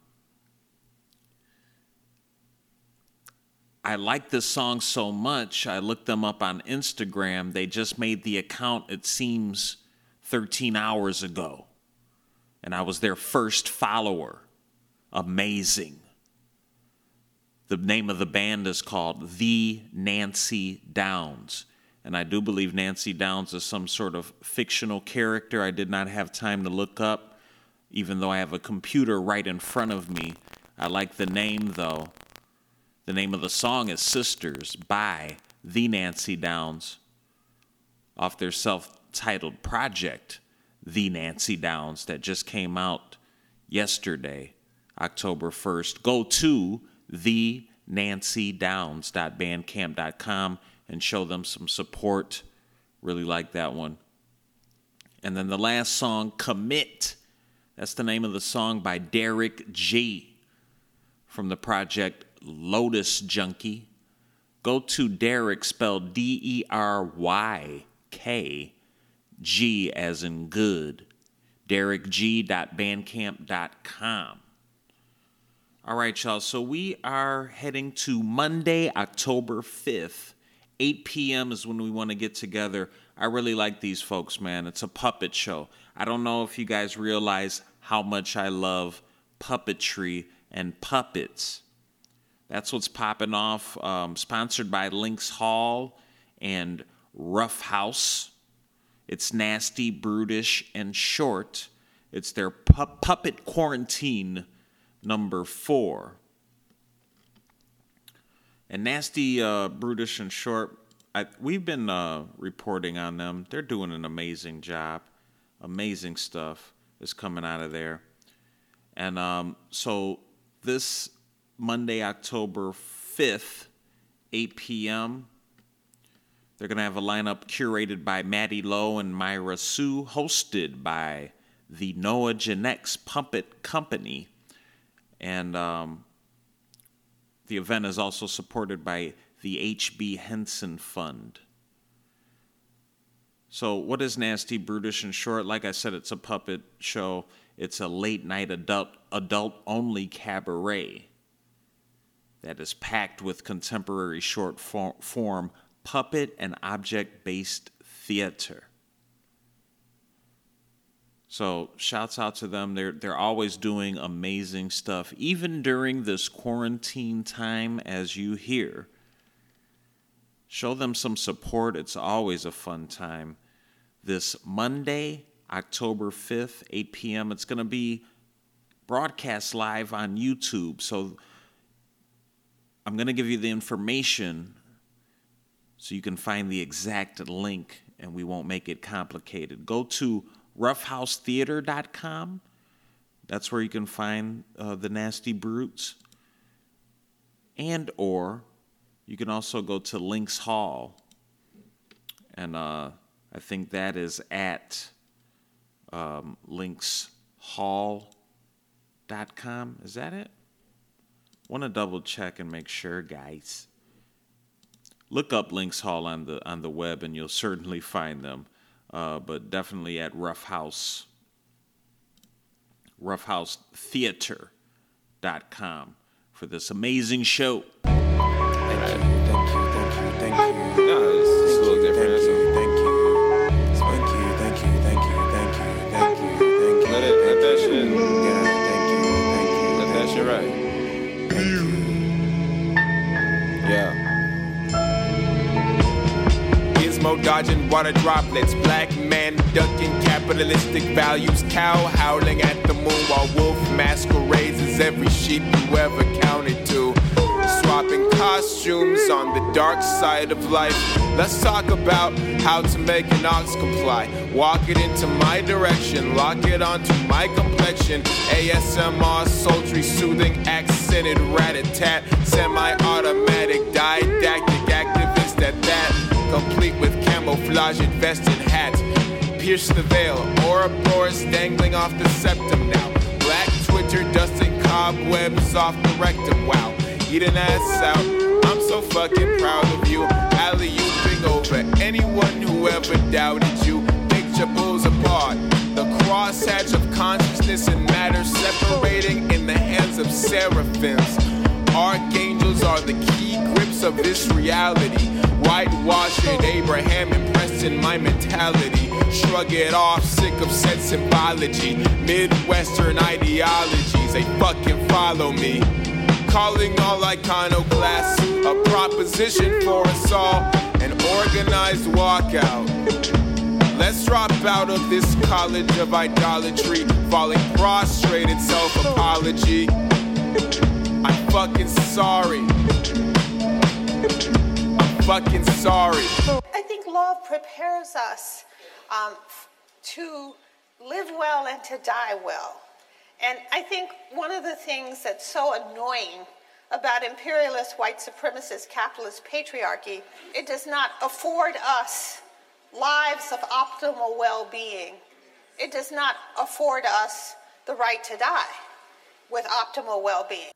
Speaker 1: I like this song so much. I looked them up on Instagram. They just made the account, it seems, 13 hours ago. And I was their first follower. Amazing. The name of the band is called The Nancy Downs. And I do believe Nancy Downs is some sort of fictional character I did not have time to look up, even though I have a computer right in front of me. I like the name, though. The name of the song is Sisters by The Nancy Downs off their self titled project, The Nancy Downs, that just came out yesterday, October 1st. Go to thenancydowns.bandcamp.com and show them some support. Really like that one. And then the last song, Commit. That's the name of the song by Deryk G from the project Lotus Junkie. Go to Deryk, spelled D E R Y K, G as in good, derykg.bandcamp.com. All right, y'all. So we are heading to Monday, October 5th. 8 p.m. is when we want to get together. I really like these folks, man. It's a puppet show. I don't know if you guys realize how much I love puppetry and puppets. That's what's popping off. Um, sponsored by Links Hall and Rough House. It's nasty, brutish, and short. It's their pu- puppet quarantine number four. And nasty, uh, brutish, and short. I, we've been uh, reporting on them. They're doing an amazing job. Amazing stuff is coming out of there. And um, so this Monday, October 5th, 8 p.m., they're going to have a lineup curated by Maddie Lowe and Myra Sue, hosted by the Noah Janex Puppet Company. And um, the event is also supported by the H.B. Henson Fund. So, what is Nasty, Brutish, and Short? Like I said, it's a puppet show. It's a late night adult adult only cabaret that is packed with contemporary short form, puppet and object based theater. So shouts out to them. They're they're always doing amazing stuff, even during this quarantine time, as you hear. Show them some support. It's always a fun time. This Monday, October 5th, 8 p.m., it's going to be broadcast live on YouTube. So I'm going to give you the information so you can find the exact link and we won't make it complicated. Go to roughhousetheater.com. That's where you can find uh, the Nasty Brutes. And or you can also go to Links Hall. And uh, I think that is at um, linkshall.com. Is that it? Want to double check and make sure, guys. Look up Links Hall on the on the web, and you'll certainly find them. Uh, but definitely at Rough House, roughhousetheater.com for this amazing show.
Speaker 20: Thank you, thank you, thank you.
Speaker 7: No, it's, it's
Speaker 20: Dodging water droplets, black man ducking capitalistic values, cow howling at the moon while wolf masquerades as every sheep you ever counted to. Swapping costumes on the dark side of life. Let's talk about how to make an ox comply. Walk it into my direction, lock it onto my complexion. ASMR, sultry, soothing, accented rat a tat, semi automatic, didactic activist at that complete with camouflage invested hat. Pierce the veil, Ouroboros dangling off the septum now. Black Twitter dusting cobwebs off the rectum. Wow, eat an ass out. I'm so fucking proud of you. Alley ooping over anyone who ever doubted you. Picture pulls apart. The crosshatch of consciousness and matter separating in the hands of seraphims. Archangels are the key grips of this reality. Whitewashing Abraham impressed in my mentality. Shrug it off, sick of said symbology. Midwestern ideologies, they fucking follow me. Calling all iconoclasts a proposition for us all. An organized walkout. Let's drop out of this college of idolatry, falling prostrate in self apology. I'm fucking sorry. I'm fucking sorry.
Speaker 21: I think love prepares us um, to live well and to die well. And I think one of the things that's so annoying about imperialist, white supremacist, capitalist patriarchy, it does not afford us lives of optimal well being. It does not afford us the right to die with optimal well being.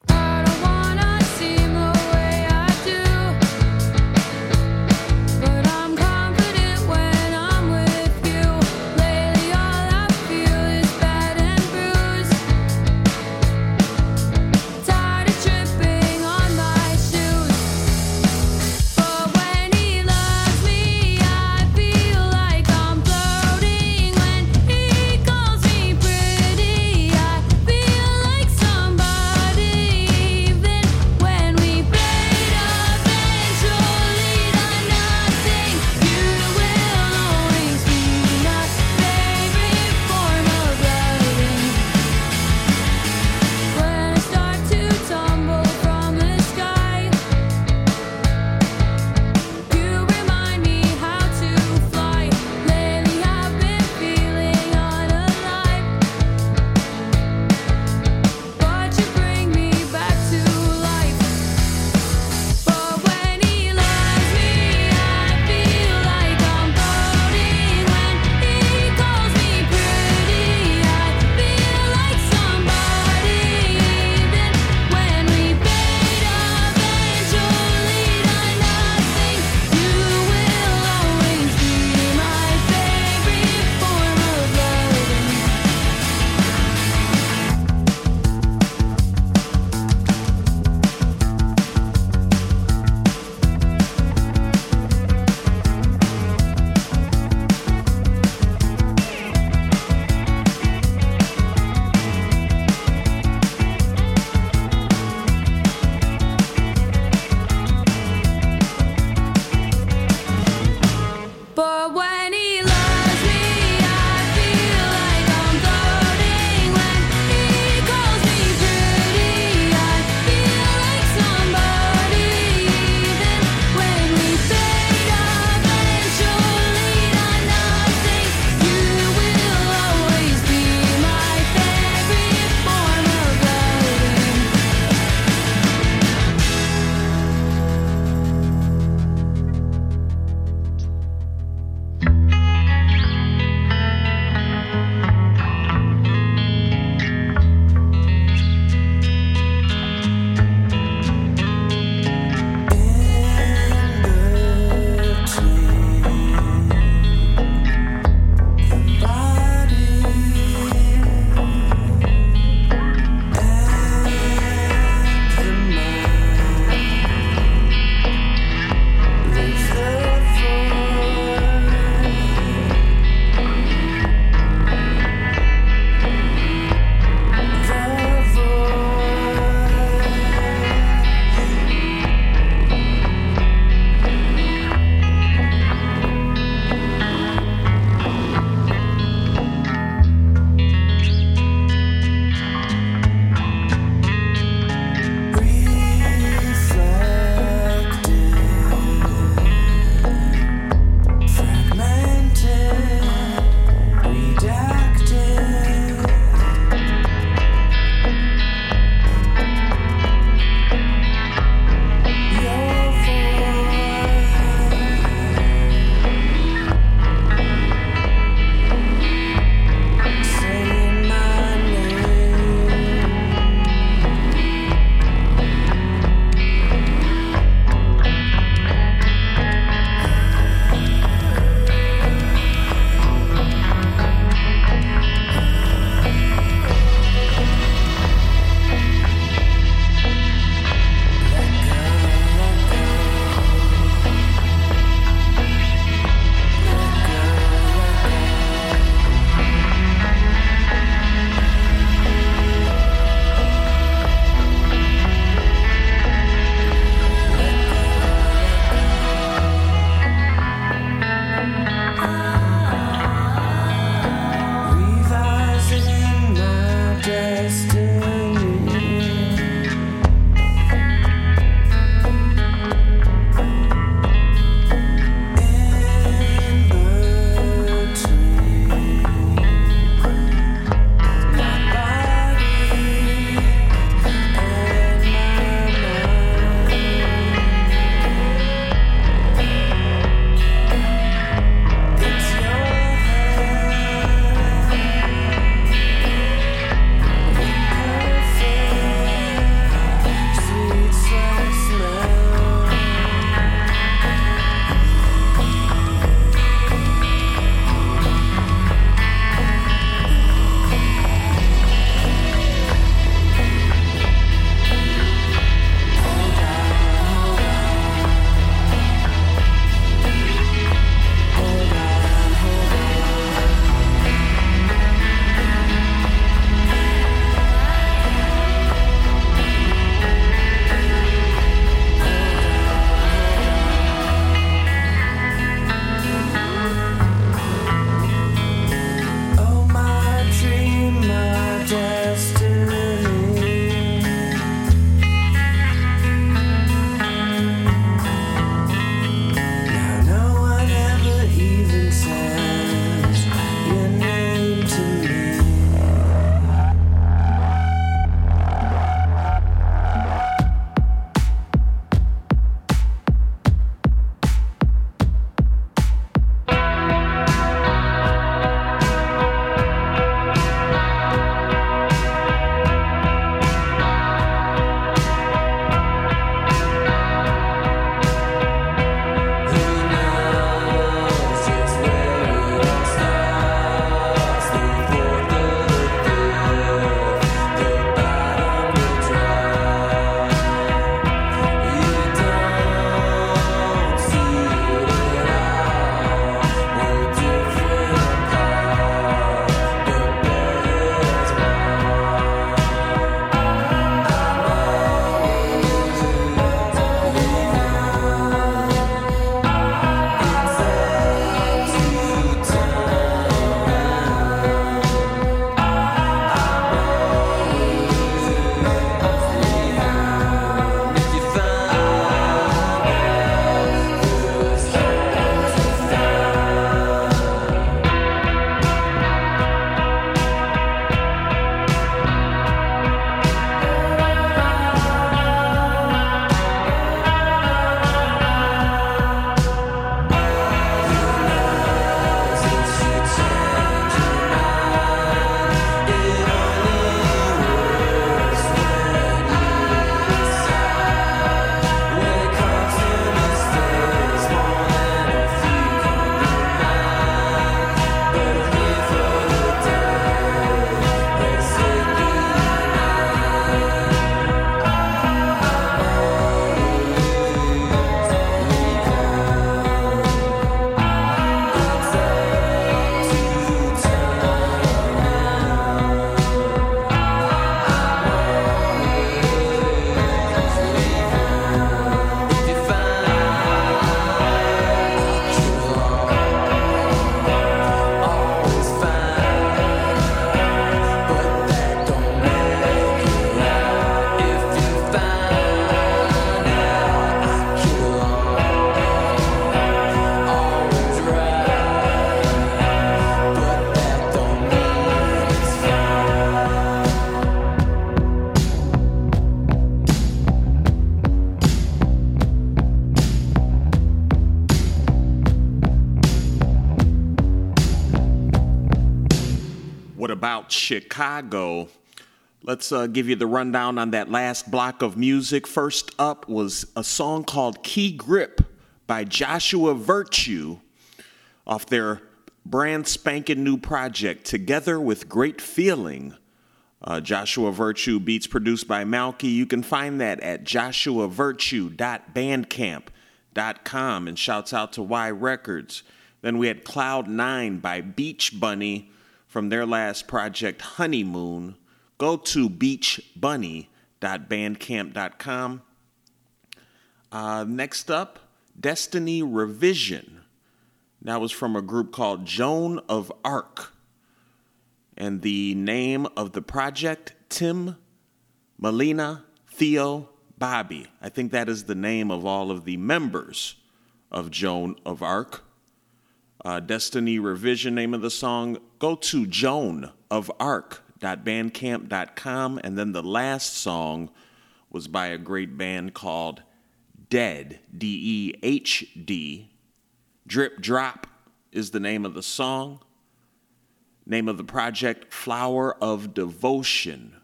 Speaker 1: Chicago. Let's uh, give you the rundown on that last block of music. First up was a song called Key Grip by Joshua Virtue off their brand spanking new project, Together with Great Feeling. Uh, Joshua Virtue beats produced by Malky. You can find that at joshuavirtue.bandcamp.com and shouts out to Y Records. Then we had Cloud Nine by Beach Bunny from their last project, Honeymoon. Go to beachbunny.bandcamp.com. Uh, next up, Destiny Revision. That was from a group called Joan of Arc. And the name of the project, Tim, Melina, Theo, Bobby. I think that is the name of all of the members of Joan of Arc. Uh, Destiny Revision, name of the song. Go to Joan of joanofarc.bandcamp.com. And then the last song was by a great band called Dehd, D E H D. Drip Drop is the name of the song. Name of the project, Flower of Devotion.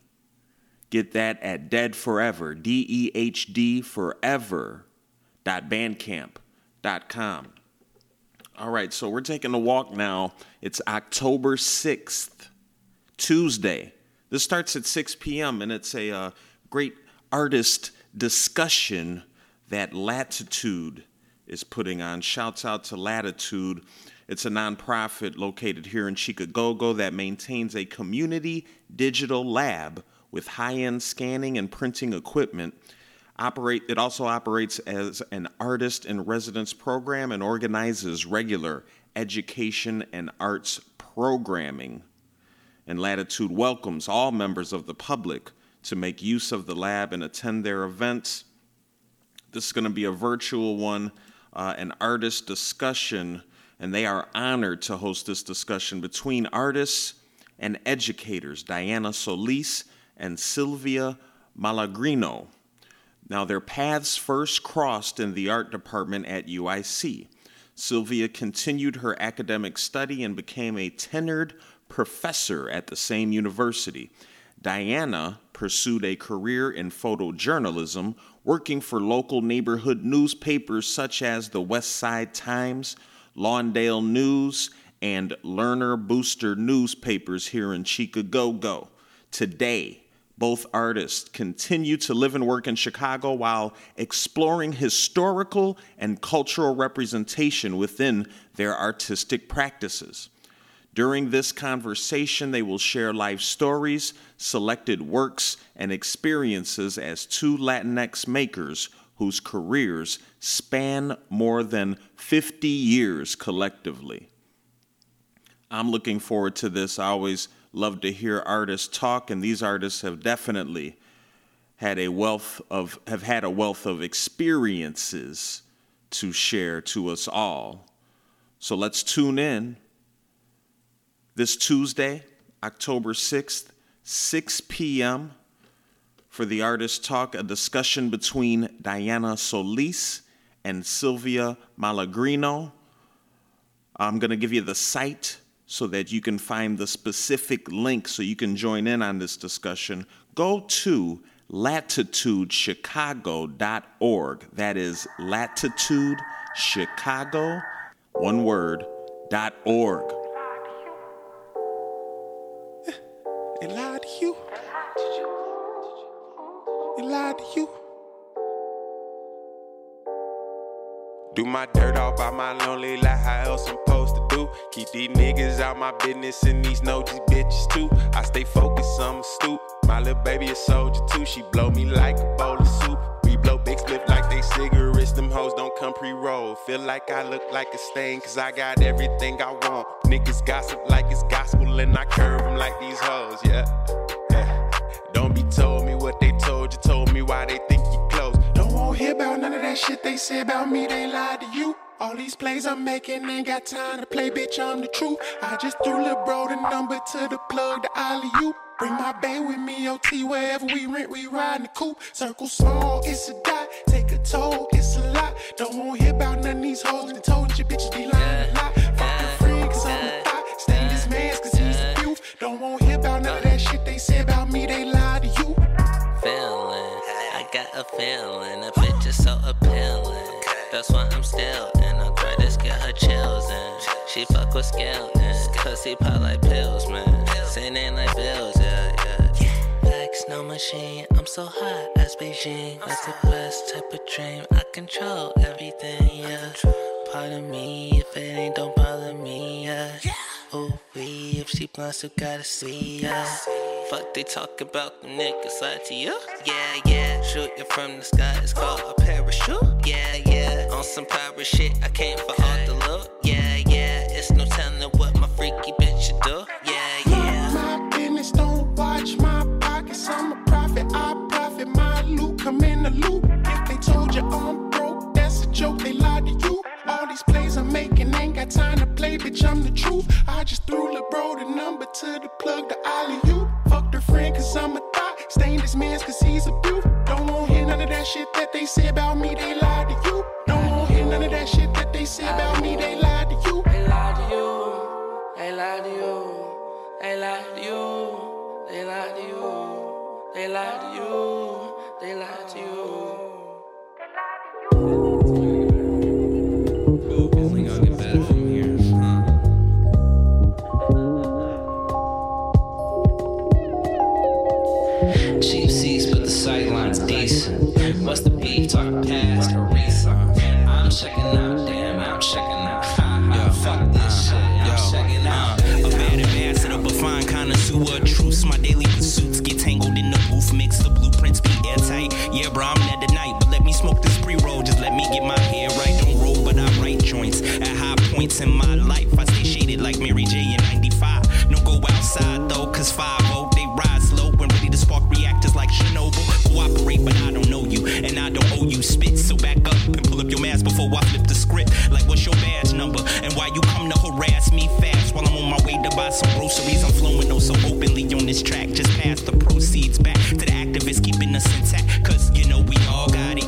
Speaker 1: Get that at Dehd Forever, D E H D Forever, dot bandcamp.com. All right, so we're taking a walk now. It's October 6th, Tuesday. This starts at 6 p.m., and it's a uh, great artist discussion that Latitude is putting on. Shouts out to Latitude. It's a nonprofit located here in Chicago that maintains a community digital lab with high-end scanning and printing equipment. Operate, it also operates as an artist in residence program and organizes regular education and arts programming. And Latitude welcomes all members of the public to make use of the lab and attend their events. This is going to be a virtual one, uh, an artist discussion, and they are honored to host this discussion between artists and educators, Diana Solis and Silvia Malagrino. Now, their paths first crossed in the art department at UIC. Silvia continued her academic study and became a tenured professor at the same university. Diana pursued a career in photojournalism, working for local neighborhood newspapers such as the West Side Times, Lawndale News, and Lerner Booster newspapers here in Chicago. Today, both artists continue to live and work in Chicago while exploring historical and cultural representation within their artistic practices. During this conversation, they will share life stories, selected works, and experiences as two Latinx makers whose careers span more than 50 years collectively. I'm looking forward to this. I always love to hear artists talk, and these artists have definitely had a wealth of have had a wealth of experiences to share to us all. So let's tune in this Tuesday, October 6th, 6 p.m. for the Artist Talk, a discussion between Diana Solis and Silvia Malagrino. I'm going to give you the site so that you can find the specific link so you can join in on this discussion. Go to latitudechicago.org. That is latitudechicago, one word, dot org.
Speaker 7: Eh, they lied to you. Lied to you. Do my dirt all by my lonely like how else I'm supposed to do. Keep these niggas out my business and these these bitches too. I stay focused, I'm astute. My little baby a soldier too. She blow me like a bowl of soup. We blow big split like they cigarettes. Them hoes don't come pre-roll. Feel like I look like a stain cause I got everything I want. Niggas gossip like it's gospel and I curve them like these hoes, yeah. yeah. Don't be told me what they told you, told me why they think. Don't hear about none of that shit they say about me, they lied to you. All these plays I'm making ain't got time to play, bitch, I'm the truth. I just threw Lil' Bro the number to the plug, the alley you. Bring my bae with me, OT, wherever we rent, we ride in the coupe. Circle small, it's a dot. Take a toll, it's a lot. Don't want to hear about none of these hoes. They told you bitches be lying a lot.
Speaker 22: That's why I'm still in. To get her chills in. She fuck with skeletons. Cause he pop like pills, man. Singing like bills, yeah, yeah. Like snow machine, I'm so hot, as Beijing. That's the best type of dream. I control everything, yeah. Pardon me if it ain't, don't bother me, yeah. Ooh, we, if she blunt, still gotta see, yeah. Fuck, they talk about the niggas lie to you? Yeah, yeah. Shoot you from the sky, it's called a parachute. Yeah, yeah. On some pirate shit, I came for all the loot. Yeah, yeah. It's no telling what my freaky bitch should do. Yeah, yeah.
Speaker 23: My business, don't watch my pockets. I'm a prophet, I profit. My loot come in the loop. If they told you I'm broke, that's a joke. They lied to you. All these plays I'm making ain't got time to play, bitch. I'm the truth. I just threw the bro the number to the plug, the alley you. Fucked her friend, cause I'm a thought. Stained this man's cause he's a beaut. Don't want to hear none of that shit that they say about me, they lied to you. Don't want to hear none of that shit that they say about me, they lied to you.
Speaker 24: They lied to you. They lied to you. They lied to you. They lied to you. They lied to you. They lied to you.
Speaker 22: What's the beef? Talk past Aretha. I'm checking out, damn, I'm checking out. Ha, fuck this uh-huh. shit, I'm checking out.
Speaker 10: A bad ambassador, but fine connoisseur of truths. My daily pursuits get tangled in the booth. Mix the blueprints be airtight. Yeah, bro, I'm there tonight, but let me smoke this pre roll. Just let me get my hair right. Don't roll, but I write joints. At high points in my life, I stay shaded like Mary J in 95. No go outside though, cause 5 they ride slow and ready to spark reactors like Chernobyl. Cooperate, but I don't know you, and I don't owe you spit. So back up and pull up your mask before I flip the script. Like, what's your badge number? And why you come to harass me fast while I'm on my way to buy some groceries? I'm flowing oh so openly on this track. Just pass the proceeds back to the activists, keeping us intact. Cause you know we all gotta eat.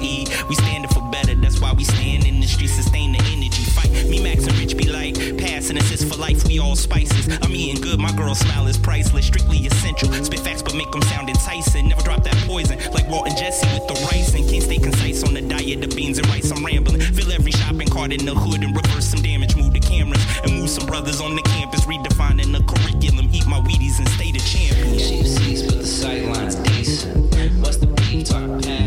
Speaker 10: We stand in the streets, sustain the energy. Fight me, Max and Rich be like, passing assist for life, we all spices. I'm eating good, my girl smile is priceless, strictly essential. Spit facts, but make them sound enticing. Never drop that poison, like Walt and Jesse with the rice. And can't stay concise on the diet of beans and rice. I'm rambling. Fill every shopping cart in the hood and reverse some damage. Move the cameras and move some brothers on the campus. Redefining the curriculum, eat my Wheaties and stay the champion.
Speaker 22: Cheap seats, but the sightline's decent. What's the beef? Talk past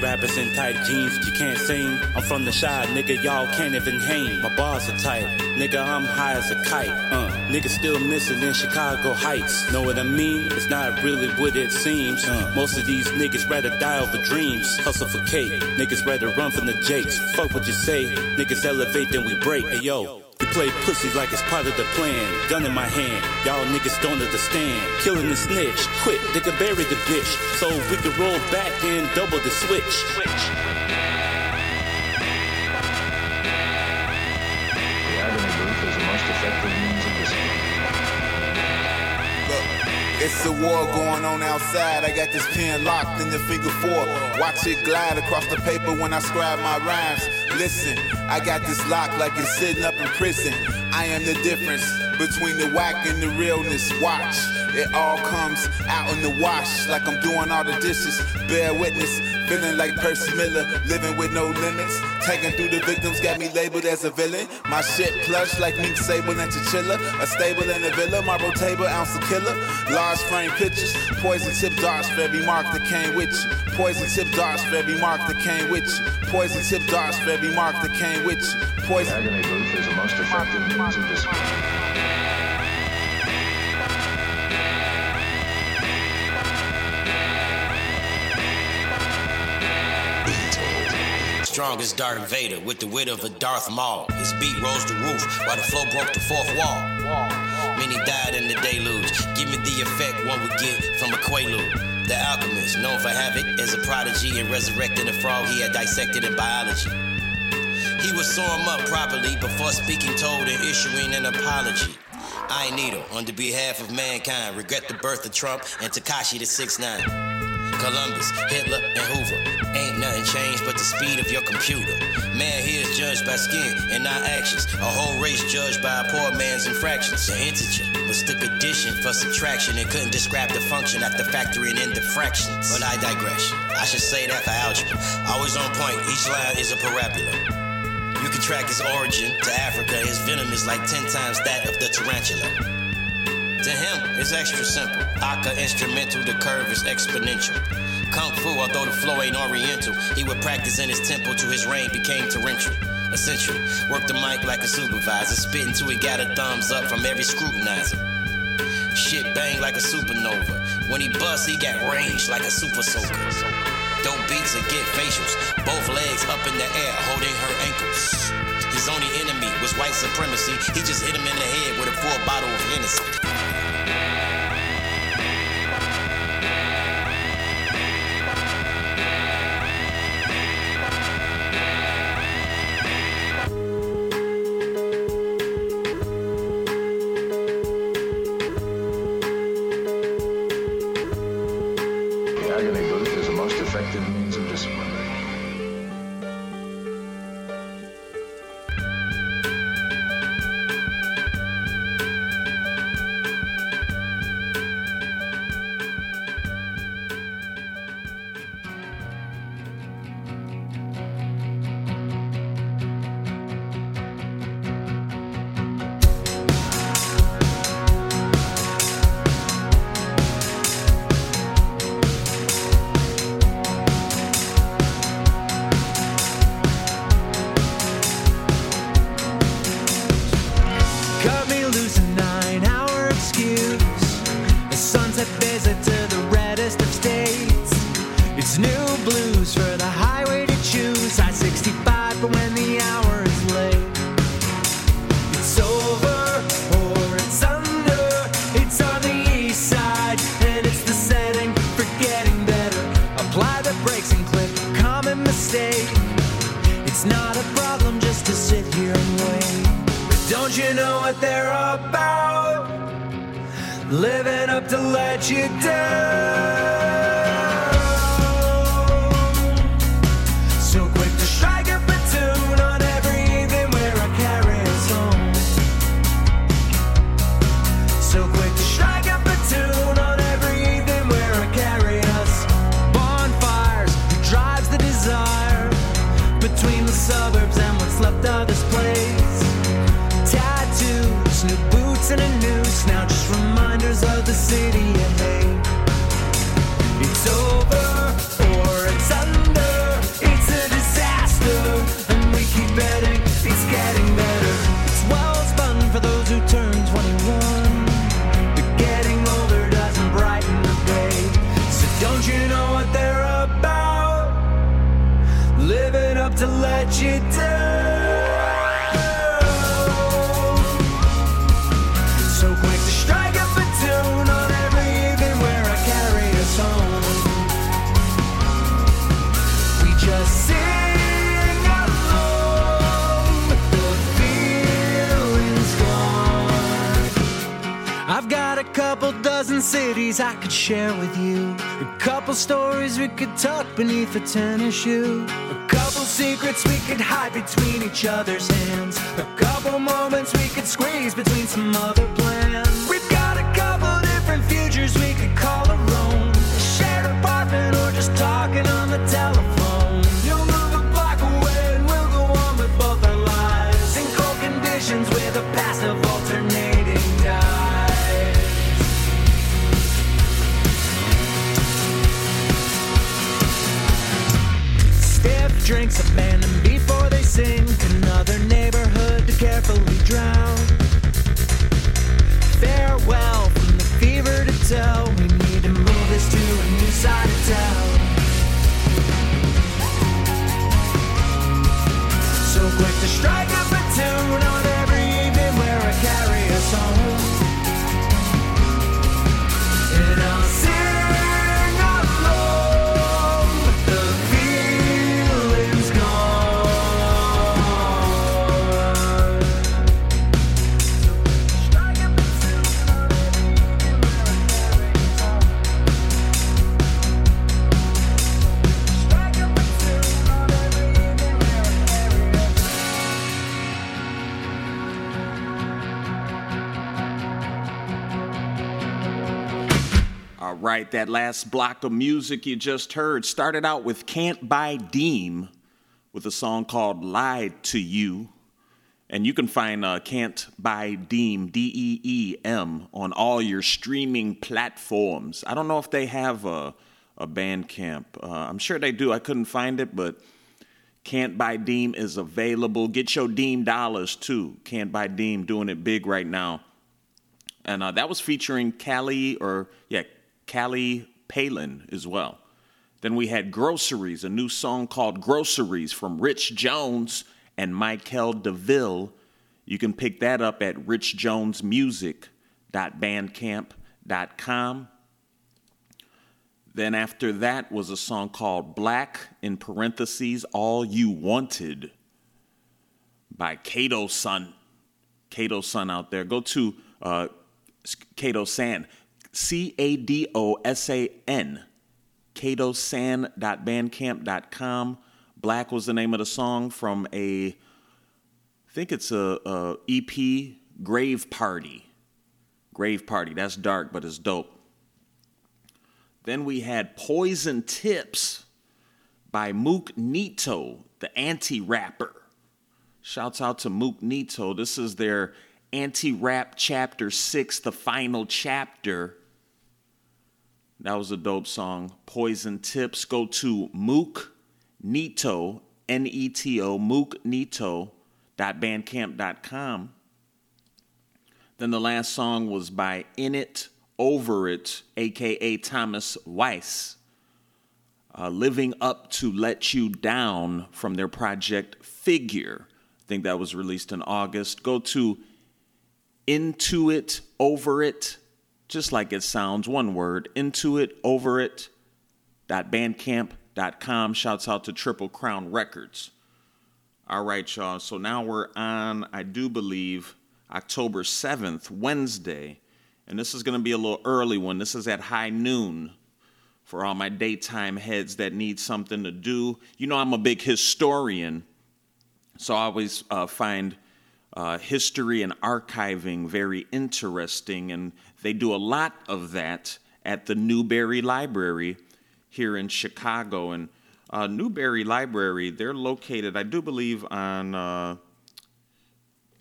Speaker 25: rappers in tight jeans, you can't sing. I'm from the shy, nigga. Y'all can't even hang. My bars are tight, nigga. I'm high as a kite. Uh, niggas still missing in Chicago Heights. Know what I mean? It's not really what it seems. Uh, most of these niggas rather die over dreams. Hustle for cake. Niggas rather run from the jakes. Fuck what you say. Niggas elevate, then we break. Hey yo. We play pussy like it's part of the plan. Gun in my hand, y'all niggas don't understand. Killing the snitch, quit, nigga bury the bitch. So we can roll back and double the switch.
Speaker 16: The agony booth is the most effective means of discipline.
Speaker 20: It's a war going on outside. I got this pen locked in the figure four. Watch it glide across the paper when I scribe my rhymes. Listen, I got this lock like it's sitting up in prison. I am the difference between the whack and the realness. Watch, it all comes out in the wash like I'm doing all the dishes. Bear witness, feeling like Percy Miller, living with no limits. Taking through the victims got me labeled as a villain. My shit plush like Mink Sable and Chinchilla. A stable in a villa, marble table, ounce of killer. Large frame pictures, poison tip darts for every mark that came with you. Poison tip darts for every mark that came with you. Poison tip darts for every mark that came with you. Poison.
Speaker 16: agony booth is the most effective means of discipline.
Speaker 26: Strong as Darth Vader with the wit of a Darth Maul. His beat rose the roof while the flow broke the fourth wall. Many died in the deluge. Give me the effect one would get from a Quaalude. The alchemist, known for havoc as a prodigy and resurrecting a frog he had dissected in biology. He would sew him up properly before speaking told and issuing an apology. I need her on the behalf of mankind. Regret the birth of Trump and Tekashi the 6 9 Columbus, Hitler, and Hoover. Ain't nothing changed but the speed of your computer. Man here is judged by skin and not actions. A whole race judged by a poor man's infractions. An integer mistook addition for subtraction and couldn't describe the function after factoring in the fractions. But I digress. I should say that for algebra. Always on point, each line is a parabola. You can track his origin to Africa. His venom is like 10 times that of the tarantula. To him, it's extra simple. Aka instrumental, the curve is exponential. Kung Fu, although the flow ain't oriental, he would practice in his temple till his reign became torrential. Essential. Work the mic like a supervisor, spit until he got a thumbs up from every scrutinizer. Shit bang like a supernova. When he busts, he got range like a super soaker. Dope beats and get facials. Both legs up in the air, holding her ankles. His only enemy was white supremacy. He just hit him in the head with a full bottle of Hennessy.
Speaker 8: Apply the brakes and clip, common mistake. It's not a problem just to sit here and wait. But don't you know what they're about? Living up to let you down.
Speaker 27: Couple dozen cities I could share with you. A couple stories we could tuck beneath a tennis shoe. A couple secrets we could hide between each other's hands. A couple moments we could squeeze between some other plans.
Speaker 1: Right, that last block of music you just heard started out with Can't Buy Deem with a song called Lied to You. And you can find uh, Can't Buy Deem, D E E M, on all your streaming platforms. I don't know if they have a, a Bandcamp. Uh, I'm sure they do. I couldn't find it, but Can't Buy Deem is available. Get your Deem dollars too. Can't Buy Deem doing it big right now. And uh, that was featuring Callie, or yeah, Callie Palin as well. Then we had Groceries, a new song called Groceries from Rich Jones and Michael DeVille. You can pick that up at richjonesmusic.bandcamp.com. Then after that was a song called Black, in parentheses, All You Wanted by Kato Sun. Kato Sun out there. Go to uh, Kato San, C A D O S A N, katosan.bandcamp.com. Black was the name of the song from a, I think it's a, a EP, Grave Party. Grave Party, that's dark, but it's dope. Then we had Poison Tips by Mook Nito, the anti rapper. Shouts out to Mook Nito. This is their anti rap chapter six, the final chapter. That was a dope song. Poison Tips. Go to Mook Nito, N E T O, Mook Nito, bandcamp.com. Then the last song was by Into It, Over It, aka Thomas Weiss. Uh, living up to Let You Down from their project Figure. I think that was released in August. Go to Into It, Over It, just like it sounds, one word, Into It, Over It, bandcamp.com. Shouts out to Triple Crown Records. All right, y'all. So now we're on, I do believe, October 7th, Wednesday. And this is going to be a little early one. This is at high noon for all my daytime heads that need something to do. You know, I'm a big historian, so I always uh, find uh, history and archiving very interesting, and they do a lot of that at the Newberry Library here in Chicago. And Uh, Newberry Library, they're located, I do believe, on, uh,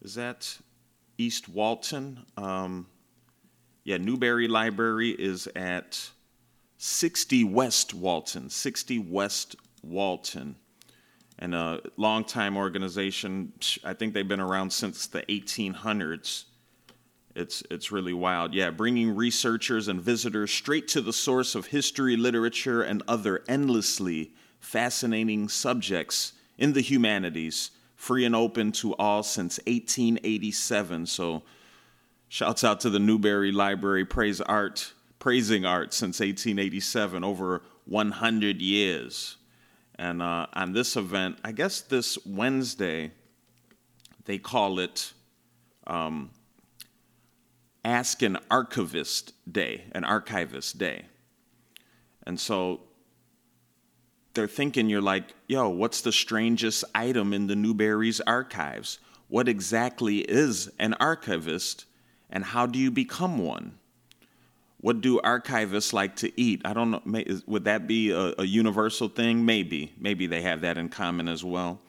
Speaker 1: is that East Walton? Um, yeah, Newberry Library is at 60 West Walton, 60 West Walton. And a longtime organization, I think they've been around since the 1800s. It's, it's really wild. Yeah, bringing researchers and visitors straight to the source of history, literature, and other endlessly fascinating subjects in the humanities, free and open to all since 1887. So, shouts out to the Newberry Library, praise art, praising art since 1887, over 100 years. And uh, on this event, I guess this Wednesday, they call it um, Ask an Archivist Day, an Archivist Day. And so they're thinking you're like, yo, what's the strangest item in the Newberry's archives? What exactly is an archivist and how do you become one? What do archivists like to eat? I don't know. May, is, would that be a, a, universal thing? Maybe. Maybe they have that in common as well.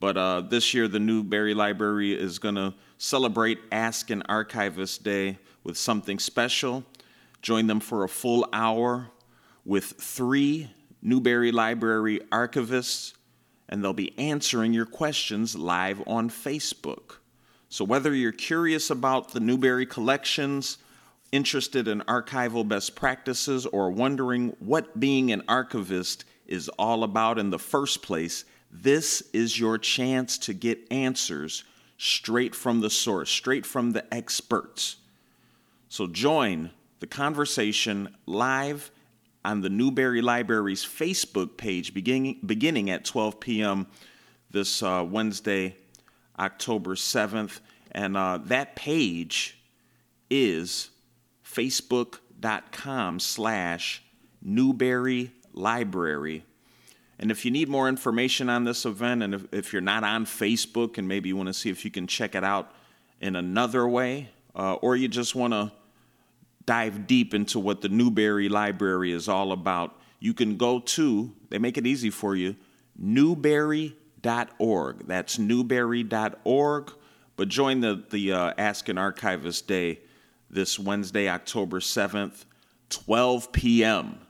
Speaker 1: But uh, this year, the Newberry Library is going to celebrate Ask an Archivist Day with something special. Join them for a full hour with three Newberry Library archivists, and they'll be answering your questions live on Facebook. So, whether you're curious about the Newberry collections, interested in archival best practices, or wondering what being an archivist is all about in the first place, this is your chance to get answers straight from the source, straight from the experts. So, join the conversation live on the Newberry Library's Facebook page beginning, beginning at 12 p.m. this uh, Wednesday, October 7th. And uh, that page is facebook.com slash Newberry Library. And if you need more information on this event, and if, if you're not on Facebook and maybe you want to see if you can check it out in another way, uh, or you just want to dive deep into what the Newberry Library is all about, you can go to, they make it easy for you, newberry.org. That's newberry.org. But join the, the uh, Ask an Archivist Day this Wednesday, October 7th, 12 p.m.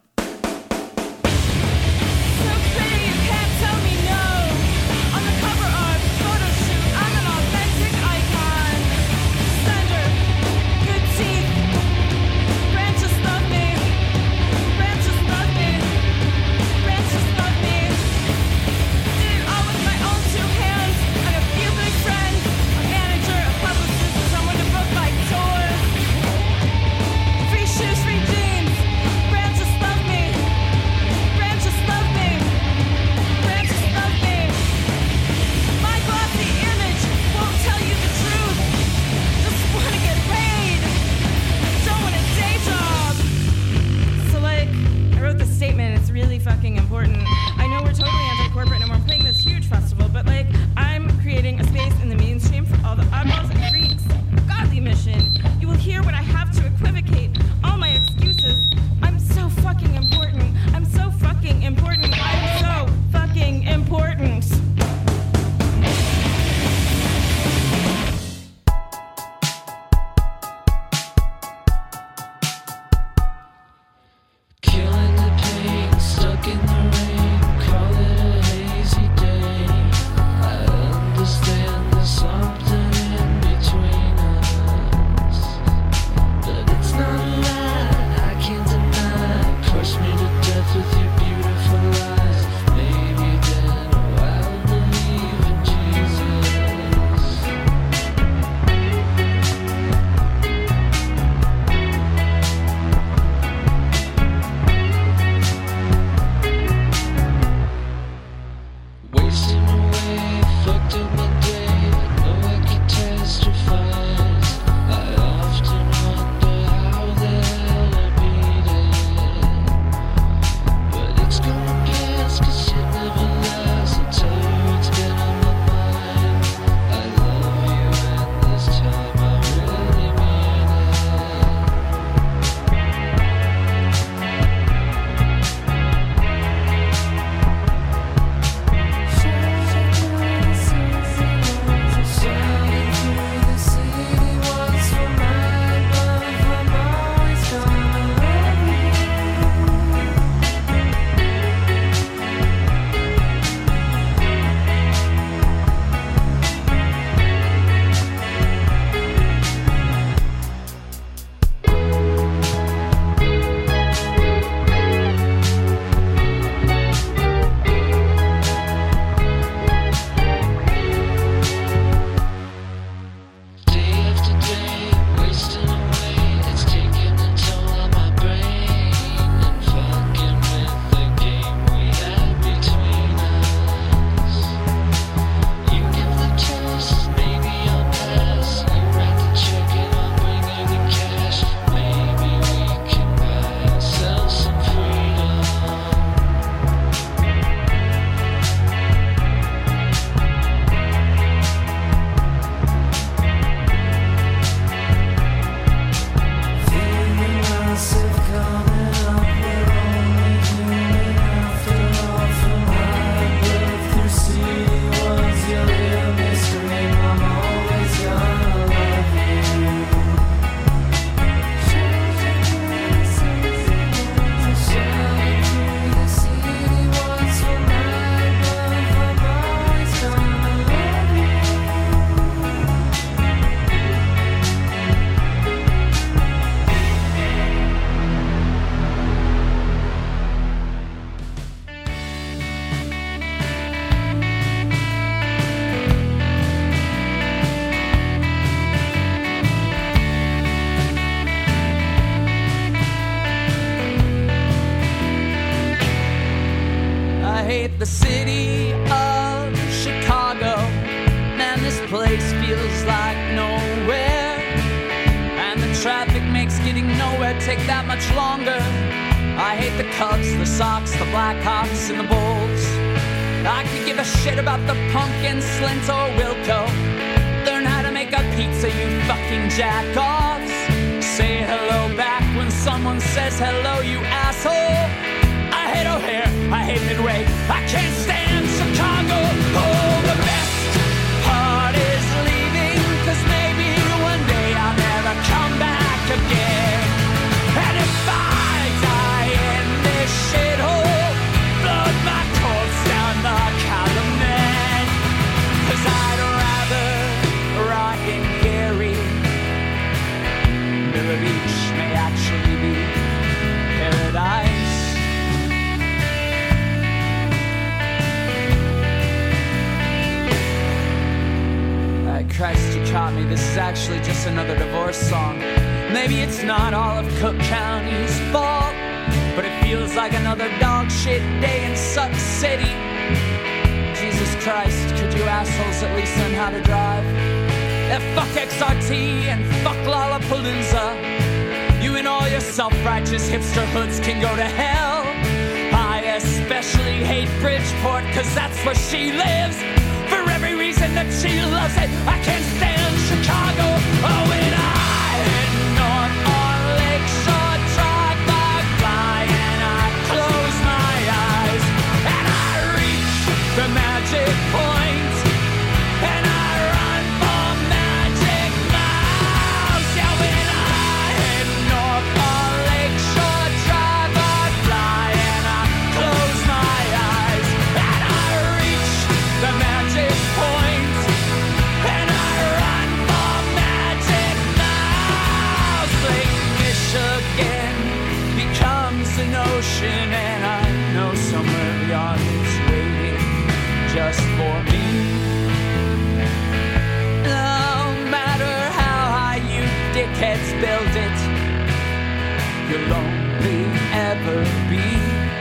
Speaker 28: you'll only ever be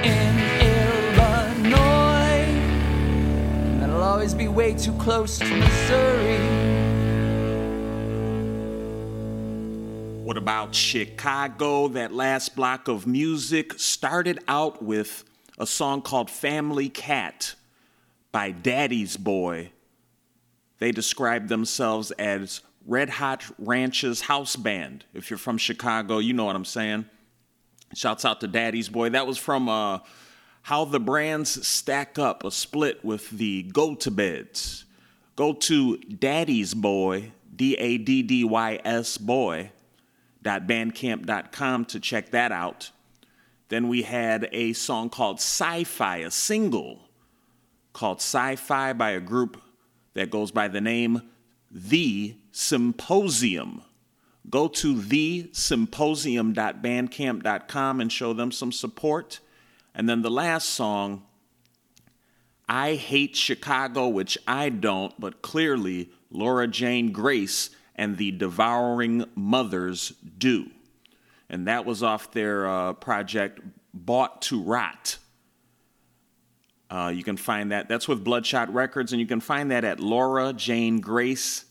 Speaker 28: in Illinois. And that'll always be way too close to Missouri.
Speaker 1: What about Chicago? That last block of music started out with a song called Family Cat by Daddy's Boy. They describe themselves as Red Hot Ranch's house band. If you're from Chicago, you know what I'm saying. Shouts out to Daddy's Boy. That was from uh, How the Brands Stack Up, a split with the Go to Beds. Go to Daddy's Boy, D A D D Y S Boy, bandcamp.com to check that out. Then we had a song called Sci Fi, a single called Sci Fi by a group that goes by the name The Symposium. Go to thesymposium.bandcamp.com and show them some support. And then the last song, I Hate Chicago, which I don't, but clearly Laura Jane Grace and the Devouring Mothers do. And that was off their uh, project Bought to Rot. Uh, you can find that. That's with Bloodshot Records, and you can find that at Laura Jane Grace,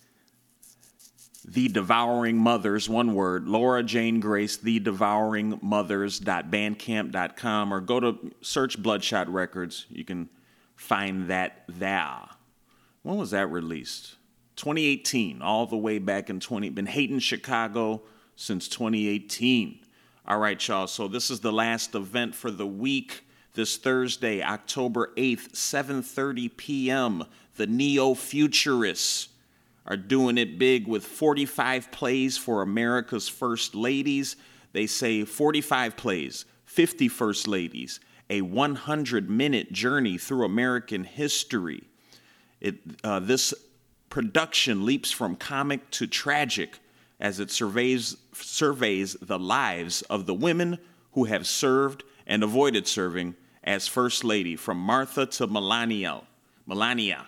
Speaker 1: The Devouring Mothers, one word, Laura Jane Grace, The Devouring Mothers.bandcamp.com, or go to search Bloodshot Records. You can find that there. When was that released? 2018, all the way back in 20. Been hating Chicago since 2018. All right, y'all. So this is the last event for the week. This Thursday, October 8th, 7:30 p.m. The Neo Futurists are doing it big with 45 plays for America's First Ladies. They say 45 plays, 50 First Ladies, a 100 minute journey through American history. It, uh, this production leaps from comic to tragic as it surveys, surveys the lives of the women who have served and avoided serving as First Lady, from Martha to Melania. Melania.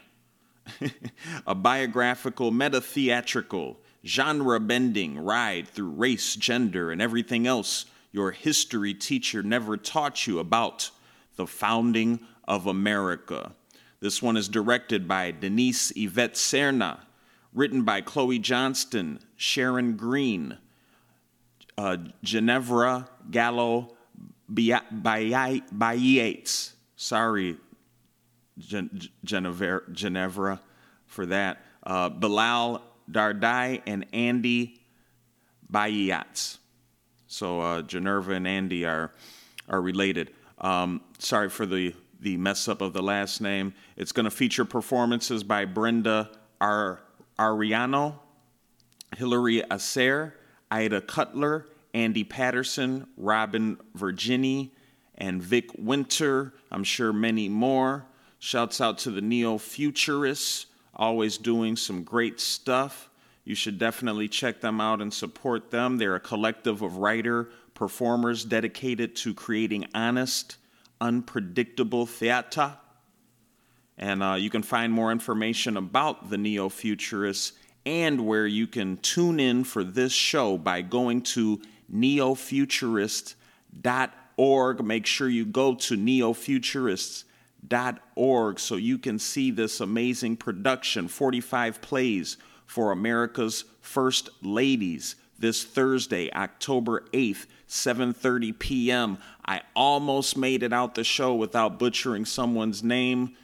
Speaker 1: a biographical, meta theatrical, genre bending ride through race, gender, and everything else your history teacher never taught you about the founding of America. This one is directed by Denise Yvette Serna, written by Chloe Johnston, Sharon Green, uh, Genevra Gallo Bayiates. Sorry, Gen- Genevra, for that. Uh, Bilal Dardai and Andy Bayiates. So uh, Geneva and Andy are are related. Um, sorry for the the mess up of the last name. It's going to feature performances by Brenda Ar- Ariano, Hilary Acer, Ida Cutler, Andy Patterson, Robin Virginie, and Vic Winter. I'm sure many more. Shouts out to the Neo Futurists, always doing some great stuff. You should definitely check them out and support them. They're a collective of writer performers dedicated to creating honest, unpredictable theater. And uh, you can find more information about the Neo Futurists and where you can tune in for this show by going to neofuturist.org. Make sure you go to neofuturists.org so you can see this amazing production 45 plays for America's First Ladies this Thursday, October 8th, 7:30 p.m. I almost made it out the show without butchering someone's name,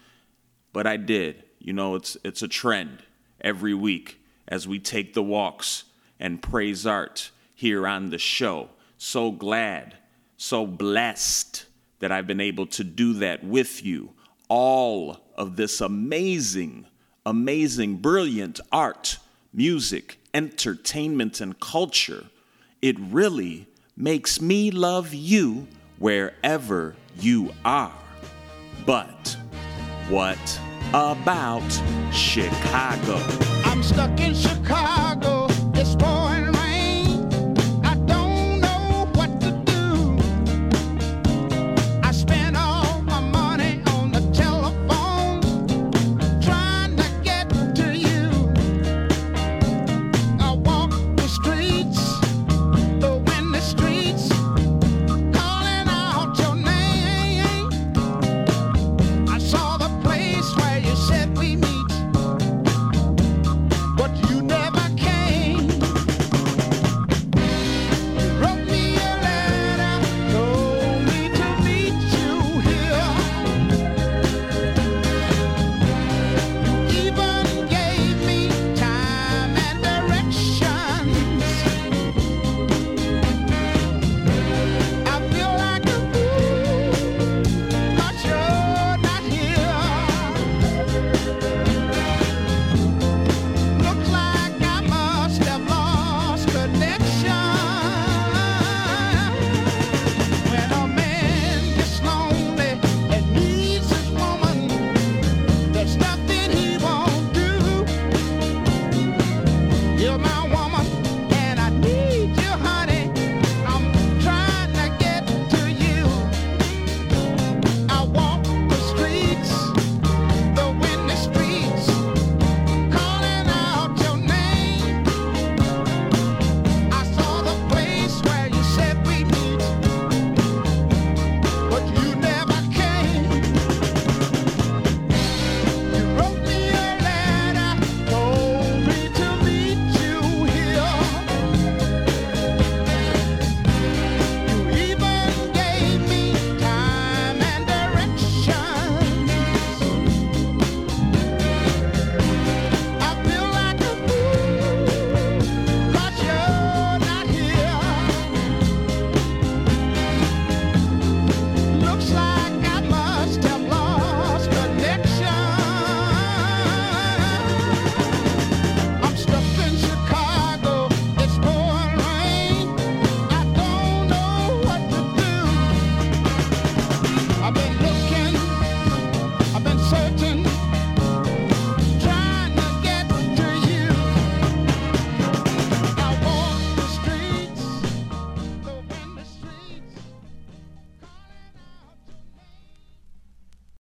Speaker 1: but I did. You know, it's it's a trend every week as we take the walks and praise art here on the show. So glad, so blessed that I've been able to do that with you. All of this amazing, amazing, brilliant art, music, entertainment, and culture. It really makes me love you wherever you are. But what about Chicago?
Speaker 29: I'm stuck in Chicago.